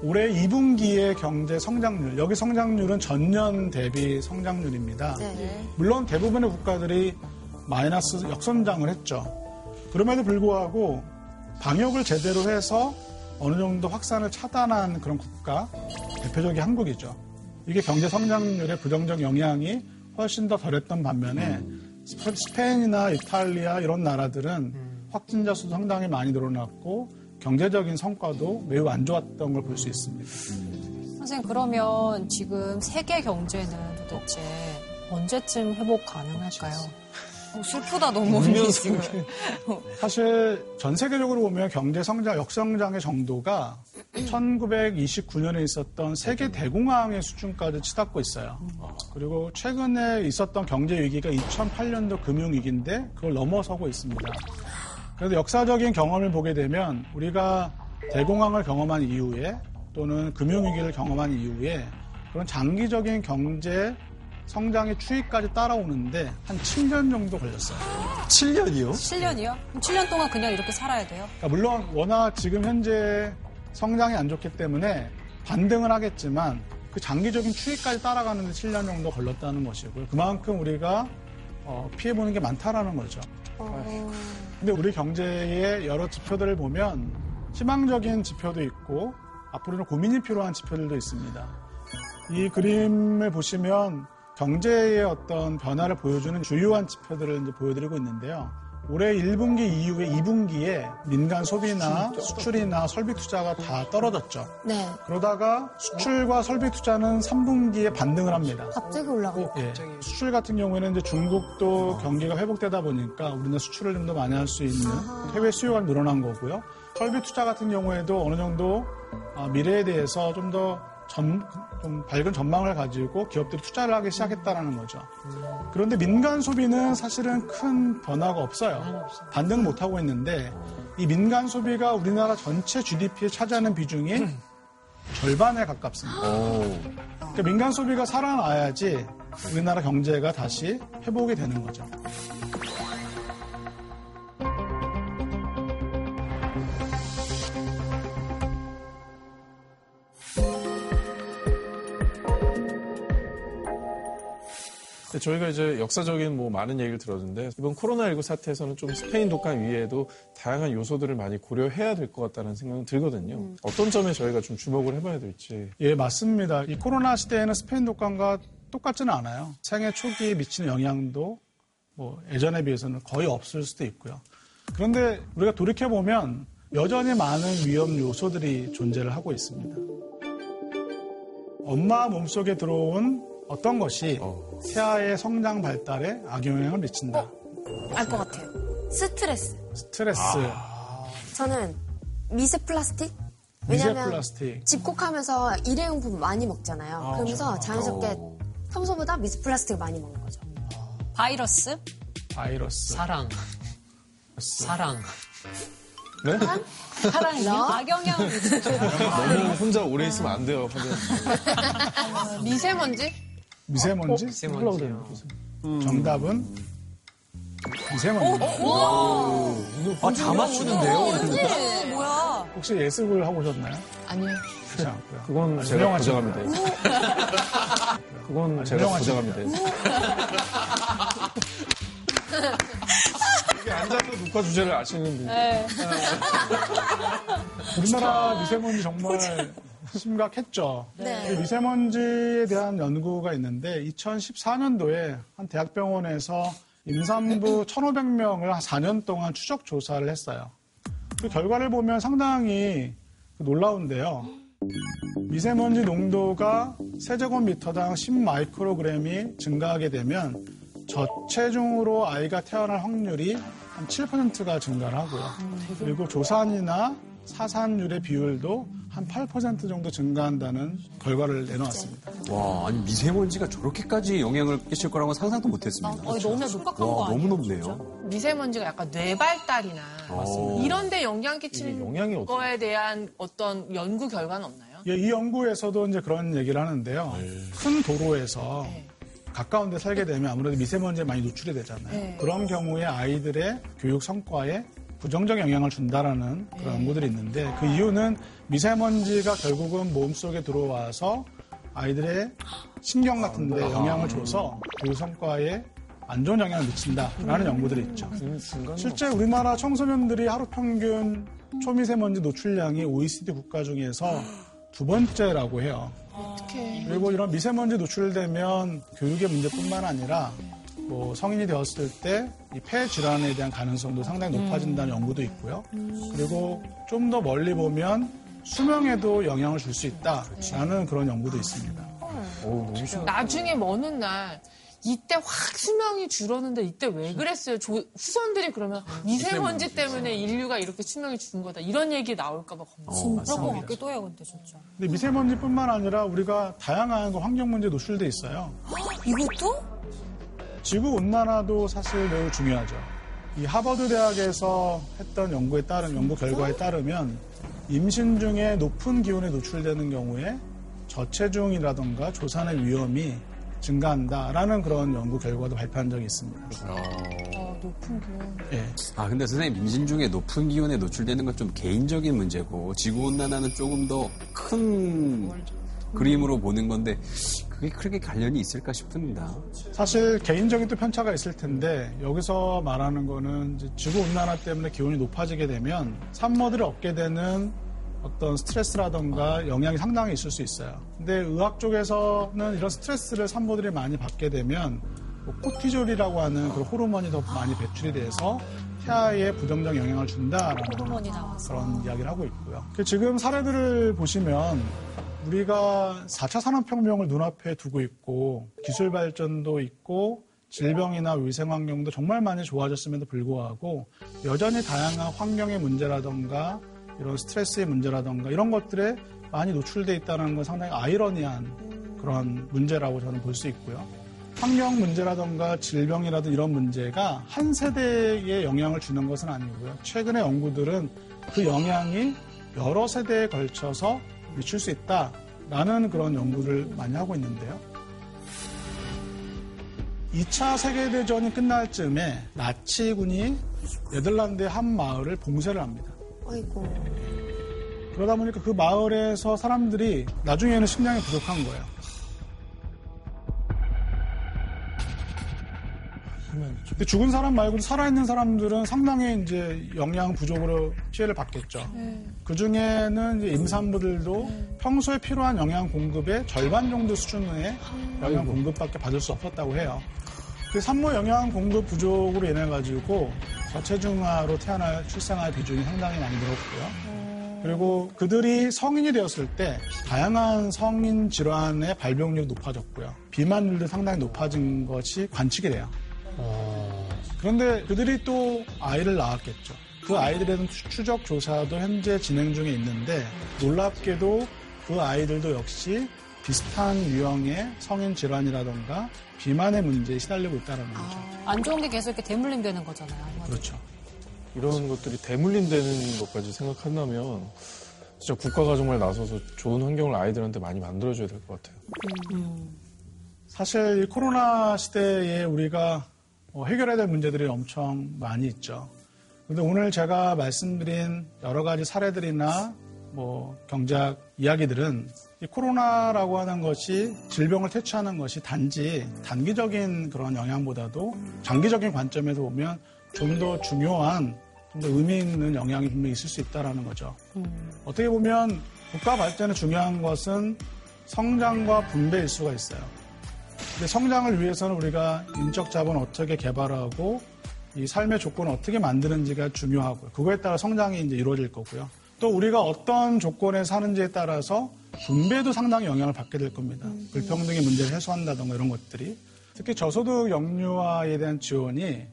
올해 2분기의 경제 성장률, 여기 성장률은 전년 대비 성장률입니다. 물론 대부분의 국가들이 마이너스 역성장을 했죠. 그럼에도 불구하고 방역을 제대로 해서 어느 정도 확산을 차단한 그런 국가, 대표적인 한국이죠. 이게 경제 성장률에 부정적 영향이 훨씬 더 덜했던 반면에 스페- 스페인이나 이탈리아 이런 나라들은 확진자 수도 상당히 많이 늘어났고 경제적인 성과도 매우 안 좋았던 걸 볼 수 있습니다.
선생님 그러면 지금 세계 경제는 도대체 언제쯤 회복 가능할까요?
어, 슬프다 너무 지금.
사실 전 세계적으로 보면 경제 성장, 역성장의 정도가 1929년에 있었던 세계 대공황의 수준까지 치닫고 있어요. 그리고 최근에 있었던 경제 위기가 2008년도 금융 위기인데 그걸 넘어서고 있습니다. 그래서 역사적인 경험을 보게 되면 우리가 대공황을 경험한 이후에 또는 금융 위기를 경험한 이후에 그런 장기적인 경제 성장의 추이까지 따라오는데 한 7년 정도 걸렸어요.
7년이요?
7년이요? 7년 동안 그냥 이렇게 살아야 돼요?
그러니까 물론 워낙 지금 현재 성장이 안 좋기 때문에 반등을 하겠지만 그 장기적인 추이까지 따라가는데 7년 정도 걸렸다는 것이고요. 그만큼 우리가 어, 피해보는 게 많다라는 거죠. 근데 우리 경제의 여러 지표들을 보면 희망적인 지표도 있고 앞으로는 고민이 필요한 지표들도 있습니다. 이 그림을 보시면 경제의 어떤 변화를 보여주는 주요한 지표들을 이제 보여드리고 있는데요. 올해 1분기 이후에 2분기에 민간 소비나 수출이나 설비 투자가 다 떨어졌죠.
네.
그러다가 수출과 설비 투자는 3분기에 반등을 합니다.
갑자기 올라가.
예. 수출 같은 경우에는 이제 중국도 경기가 회복되다 보니까 우리는 수출을 좀 더 많이 할 수 있는 해외 수요가 늘어난 거고요. 설비 투자 같은 경우에도 어느 정도 아, 미래에 대해서 좀더 전- 좀 밝은 전망을 가지고 기업들이 투자를 하기 시작했다는 거죠. 그런데 민간 소비는 사실은 큰 변화가 없어요. 반등 못 하고 있는데 이 민간 소비가 우리나라 전체 GDP에 차지하는 비중이 절반에 가깝습니다. 그러니까 민간 소비가 살아나야지 우리나라 경제가 다시 회복이 되는 거죠.
저희가 이제 역사적인 뭐 많은 얘기를 들었는데 이번 코로나19 사태에서는 좀 스페인 독감 이외에도 다양한 요소들을 많이 고려해야 될 것 같다는 생각은 들거든요. 어떤 점에 저희가 좀 주목을 해봐야 될지.
예, 맞습니다. 이 코로나 시대에는 스페인 독감과 똑같지는 않아요. 생애 초기에 미치는 영향도 뭐 예전에 비해서는 거의 없을 수도 있고요. 그런데 우리가 돌이켜 보면 여전히 많은 위험 요소들이 존재를 하고 있습니다. 엄마 몸속에 들어온 어떤 것이 태아의 성장 발달에 악영향을 미친다.
알것 같아요. 스트레스.
스트레스,
저는 미세 플라스틱? 왜냐면
플라스틱.
집콕하면서 일회용품 많이 먹잖아요.
아,
그러면서
그렇죠.
자연스럽게
어.
평소보다 미세 플라스틱을 많이 먹는 거죠.
바이러스?
바이러스.
사랑. 사랑.
네?
사랑이요? 악영향
너무 혼자 오래 있으면 안 돼요.
미세먼지?
미세먼지?
미세먼지요.
정답은 미세먼지.
아, 다 맞추는데요?
네, 뭐야?
혹시 예습을 하고 오셨나요?
아니요.
그렇지 않고요.
그건
아니,
제가 보장합니다. 그건 제가
훌륭하신
보장합니다. 이게 앉아서 녹화 주제를 아시는 분.
네.
우리나라 미세먼지 정말 심각했죠.
네.
이 미세먼지에 대한 연구가 있는데 2014년도에 한 대학병원에서 임산부 1,500명을 한 4년 동안 추적 조사를 했어요. 그 결과를 보면 상당히 놀라운데요. 미세먼지 농도가 세제곱미터당 10마이크로그램이 증가하게 되면 저체중으로 아이가 태어날 확률이 한 7%가 증가를 하고요. 그리고 조산이나 사산율의 비율도 한 8% 정도 증가한다는 결과를 내놓았습니다.
와, 아니 미세먼지가 저렇게까지 영향을 끼칠 거라고 상상도 못했습니다.
어, 너무 심각한 거
와,
아니에요?
너무 높네요.
미세먼지가 약간 뇌발달이나
맞습니다.
이런 데 영향 끼치는 거에 대한 어떤 연구 결과는 없나요?
예, 이 연구에서도 이제 그런 얘기를 하는데요. 큰 도로에서 가까운 데 살게 되면 아무래도 미세먼지에 많이 노출이 되잖아요.
네.
그런 경우에 아이들의 교육 성과에 부정적 영향을 준다라는 그런 연구들이 있는데 그 이유는 미세먼지가 결국은 몸속에 들어와서 아이들의 신경 같은 데 영향을 줘서 교육 성과에 안 좋은 영향을 미친다라는 연구들이 있죠. 실제 우리나라 청소년들이 하루 평균 초미세먼지 노출량이 OECD 국가 중에서 두 번째라고 해요. 그리고 이런 미세먼지 노출되면 교육의 문제뿐만 아니라 뭐 성인이 되었을 때 이 폐 질환에 대한 가능성도 상당히 높아진다는 연구도 있고요. 그리고 좀 더 멀리 보면 수명에도 영향을 줄 수 있다라는 그런 연구도 있습니다.
나중에 먼날 이때 확 수명이 줄었는데 이때 왜 그랬어요? 조- 후손들이 그러면 미세먼지 때문에 인류가 이렇게 수명이 줄은 거다 이런 얘기 나올까봐 걱정.
그런 거 같기도 해요, 근데 진짜.
근데 미세먼지뿐만 아니라 우리가 다양한 그 환경 문제 노출돼 있어요.
이것도?
지구 온난화도 사실 매우 중요하죠. 이 하버드 대학에서 했던 연구에 따른 연구 결과에 따르면 임신 중에 높은 기온에 노출되는 경우에 저체중이라던가 조산의 위험이 증가한다라는 그런 연구 결과도 발표한 적이 있습니다.
어, 높은 기온.
예.
아, 근데 선생님, 임신 중에 높은 기온에 노출되는 건 좀 개인적인 문제고, 지구온난화는 조금 더 큰 그림으로 보는 건데, 그게 그렇게 관련이 있을까 싶습니다.
사실 개인적인 또 편차가 있을 텐데 여기서 말하는 거는 이제 지구 온난화 때문에 기온이 높아지게 되면 산모들이 얻게 되는 어떤 스트레스라던가 영향이 상당히 있을 수 있어요. 근데 의학 쪽에서는 이런 스트레스를 산모들이 많이 받게 되면 뭐 코티졸이라고 하는 그 호르몬이 더 많이 배출이 돼서 태아에 부정적 영향을 준다라는
호르몬이 나와서.
그런 이야기를 하고 있고요. 그 지금 사례들을 보시면 우리가 4차 산업혁명을 눈앞에 두고 있고 기술 발전도 있고 질병이나 위생 환경도 정말 많이 좋아졌음에도 불구하고 여전히 다양한 환경의 문제라던가 이런 스트레스의 문제라던가 이런 것들에 많이 노출돼 있다는 건 상당히 아이러니한 그런 문제라고 저는 볼 수 있고요. 환경 문제라던가 질병이라든 이런 문제가 한 세대에 영향을 주는 것은 아니고요. 최근의 연구들은 그 영향이 여러 세대에 걸쳐서 미칠 수 있다라는 그런 연구를 많이 하고 있는데요. 2차 세계대전이 끝날 즈음에 나치군이 네덜란드의 한 마을을 봉쇄를 합니다.
아이고.
그러다 보니까 그 마을에서 사람들이 나중에는 식량이 부족한 거예요. 근데 죽은 사람 말고도 살아있는 사람들은 상당히 이제 영양 부족으로 피해를 받겠죠. 그 중에는 임산부들도 평소에 필요한 영양 공급의 절반 정도 수준의 영양 공급밖에 받을 수 없었다고 해요. 그 산모 영양 공급 부족으로 인해 가지고 저체중아로 태어날 출생할 비중이 상당히 많이 늘었고요. 그리고 그들이 성인이 되었을 때 다양한 성인 질환의 발병률이 높아졌고요. 비만율도 상당히 높아진 것이 관측이 돼요. 그런데 그들이 또 아이를 낳았겠죠. 그 아이들에 대한 추- 추적 조사도 현재 진행 중에 있는데 놀랍게도 그 아이들도 역시 비슷한 유형의 성인 질환이라던가 비만의 문제에 시달리고 있다는 거죠.
안 좋은 게 계속 이렇게 대물림 되는 거잖아요.
그렇죠.
이런 것들이 대물림되는 것까지 생각한다면 진짜 국가가 정말 나서서 좋은 환경을 아이들한테 많이 만들어줘야 될 것 같아요.
사실 이 코로나 시대에 우리가 어, 해결해야 될 문제들이 엄청 많이 있죠. 근데 오늘 제가 말씀드린 여러 가지 사례들이나 뭐 경제학 이야기들은 이 코로나라고 하는 것이 질병을 퇴치하는 것이 단지 단기적인 그런 영향보다도 장기적인 관점에서 보면 좀 더 중요한 좀 더 의미 있는 영향이 분명히 있을 수 있다라는 거죠. 어떻게 보면 국가 발전에 중요한 것은 성장과 분배일 수가 있어요. 근데 성장을 위해서는 우리가 인적 자본을 어떻게 개발하고 이 삶의 조건을 어떻게 만드는지가 중요하고요. 그거에 따라 성장이 이제 이루어질 거고요. 또 우리가 어떤 조건에 사는지에 따라서 분배도 상당히 영향을 받게 될 겁니다. 불평등의 문제를 해소한다던가 이런 것들이. 특히 저소득 영유아에 대한 지원이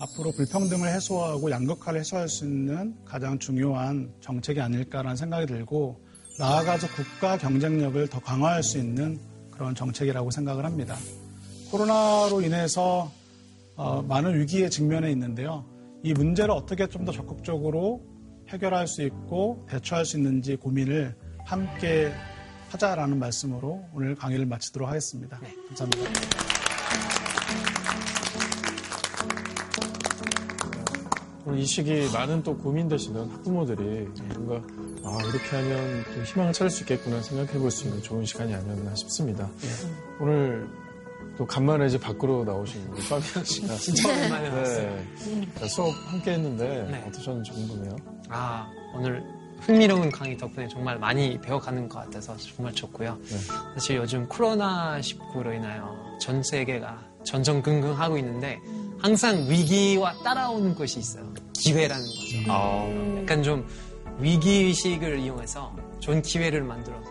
앞으로 불평등을 해소하고 양극화를 해소할 수 있는 가장 중요한 정책이 아닐까라는 생각이 들고 나아가서 국가 경쟁력을 더 강화할 수 있는 그런 정책이라고 생각을 합니다. 코로나로 인해서 어, 많은 위기에 직면해 있는데요. 이 문제를 어떻게 좀 더 적극적으로 해결할 수 있고 대처할 수 있는지 고민을 함께 하자라는 말씀으로 오늘 강의를 마치도록 하겠습니다. 감사합니다.
이 시기 많은 또 고민되시는 학부모들이 뭔가 아, 이렇게 하면 좀 희망을 찾을 수 있겠구나 생각해 볼 수 있는 좋은 시간이 아니었나 싶습니다. 오늘 또 간만에 이제 밖으로 나오신 우리 파비안 씨가
진짜 오랜만에 나왔어요.
네. 수업 함께 했는데
네.
어떠셨는지 궁금해요.
아, 오늘 흥미로운 강의 덕분에 정말 많이 배워가는 것 같아서 정말 좋고요. 사실 요즘 코로나19로 인하여 전 세계가 전전긍긍하고 있는데 항상 위기와 따라오는 것이 있어요. 기회라는 거죠. 약간 좀 위기의식을 이용해서 좋은 기회를 만들어서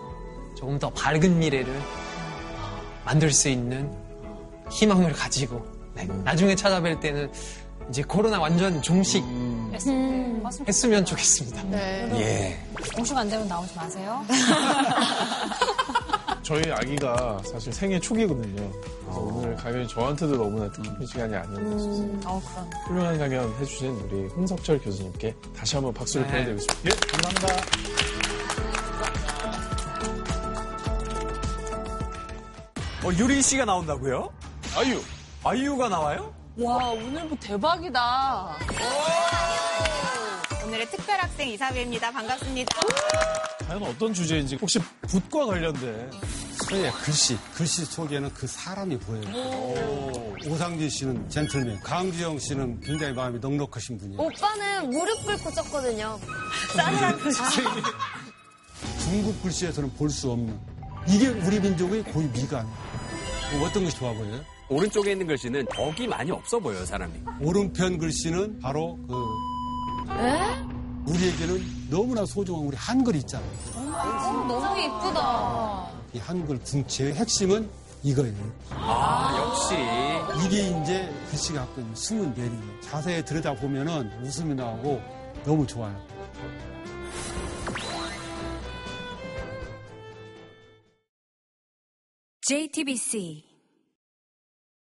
조금 더 밝은 미래를 어, 만들 수 있는 희망을 가지고 네, 나중에 찾아뵐 때는 이제 코로나 완전 종식
음, 맞습니다.
했으면 좋겠습니다.
네.
예.
공식 안 되면 나오지 마세요.
저희 아기가 사실 생애 초기거든요. 그래서 오늘 강연이 저한테도 너무나 뜻깊은 시간이 아니었나 싶습니다.
어, 그럼.
훌륭한 강연 해주신 우리 홍석철 교수님께 다시 한번 박수를
네.
보내드리고 싶습니다.
예, 감사합니다.
어, 유린 씨가 나온다고요?
아이유.
아이유가 나와요?
와, 오늘 뭐 대박이다.
오늘의 특별 학생 이사배입니다. 반갑습니다.
과연 어떤 주제인지 혹시 붓과 관련된
예, 글씨. 글씨 속에는 그 사람이 보여요. 오 상진 씨는 젠틀맨, 강주영 씨는 굉장히 마음이 넉넉하신 분이에요.
오빠는 무릎 꿇고 썼거든요.
싸늘한 글씨. 중국 글씨에서는 볼 수 없는. 이게 우리 민족의 고유 미간. 뭐 어떤 것이 좋아 보여요?
오른쪽에 있는 글씨는 덕이 많이 없어 보여요, 사람이.
오른편 글씨는 바로 그 에? 우리에게는 너무나 소중한 우리 한글이 있잖아요.
어, 너무 이쁘다.
이 한글 궁치의 핵심은 이거예요.
아, 역시.
이게 이제 글씨가 갖고 있는 숨은 매력이에요. 자세히 들여다보면 웃음이 나오고 너무 좋아요.
JTBC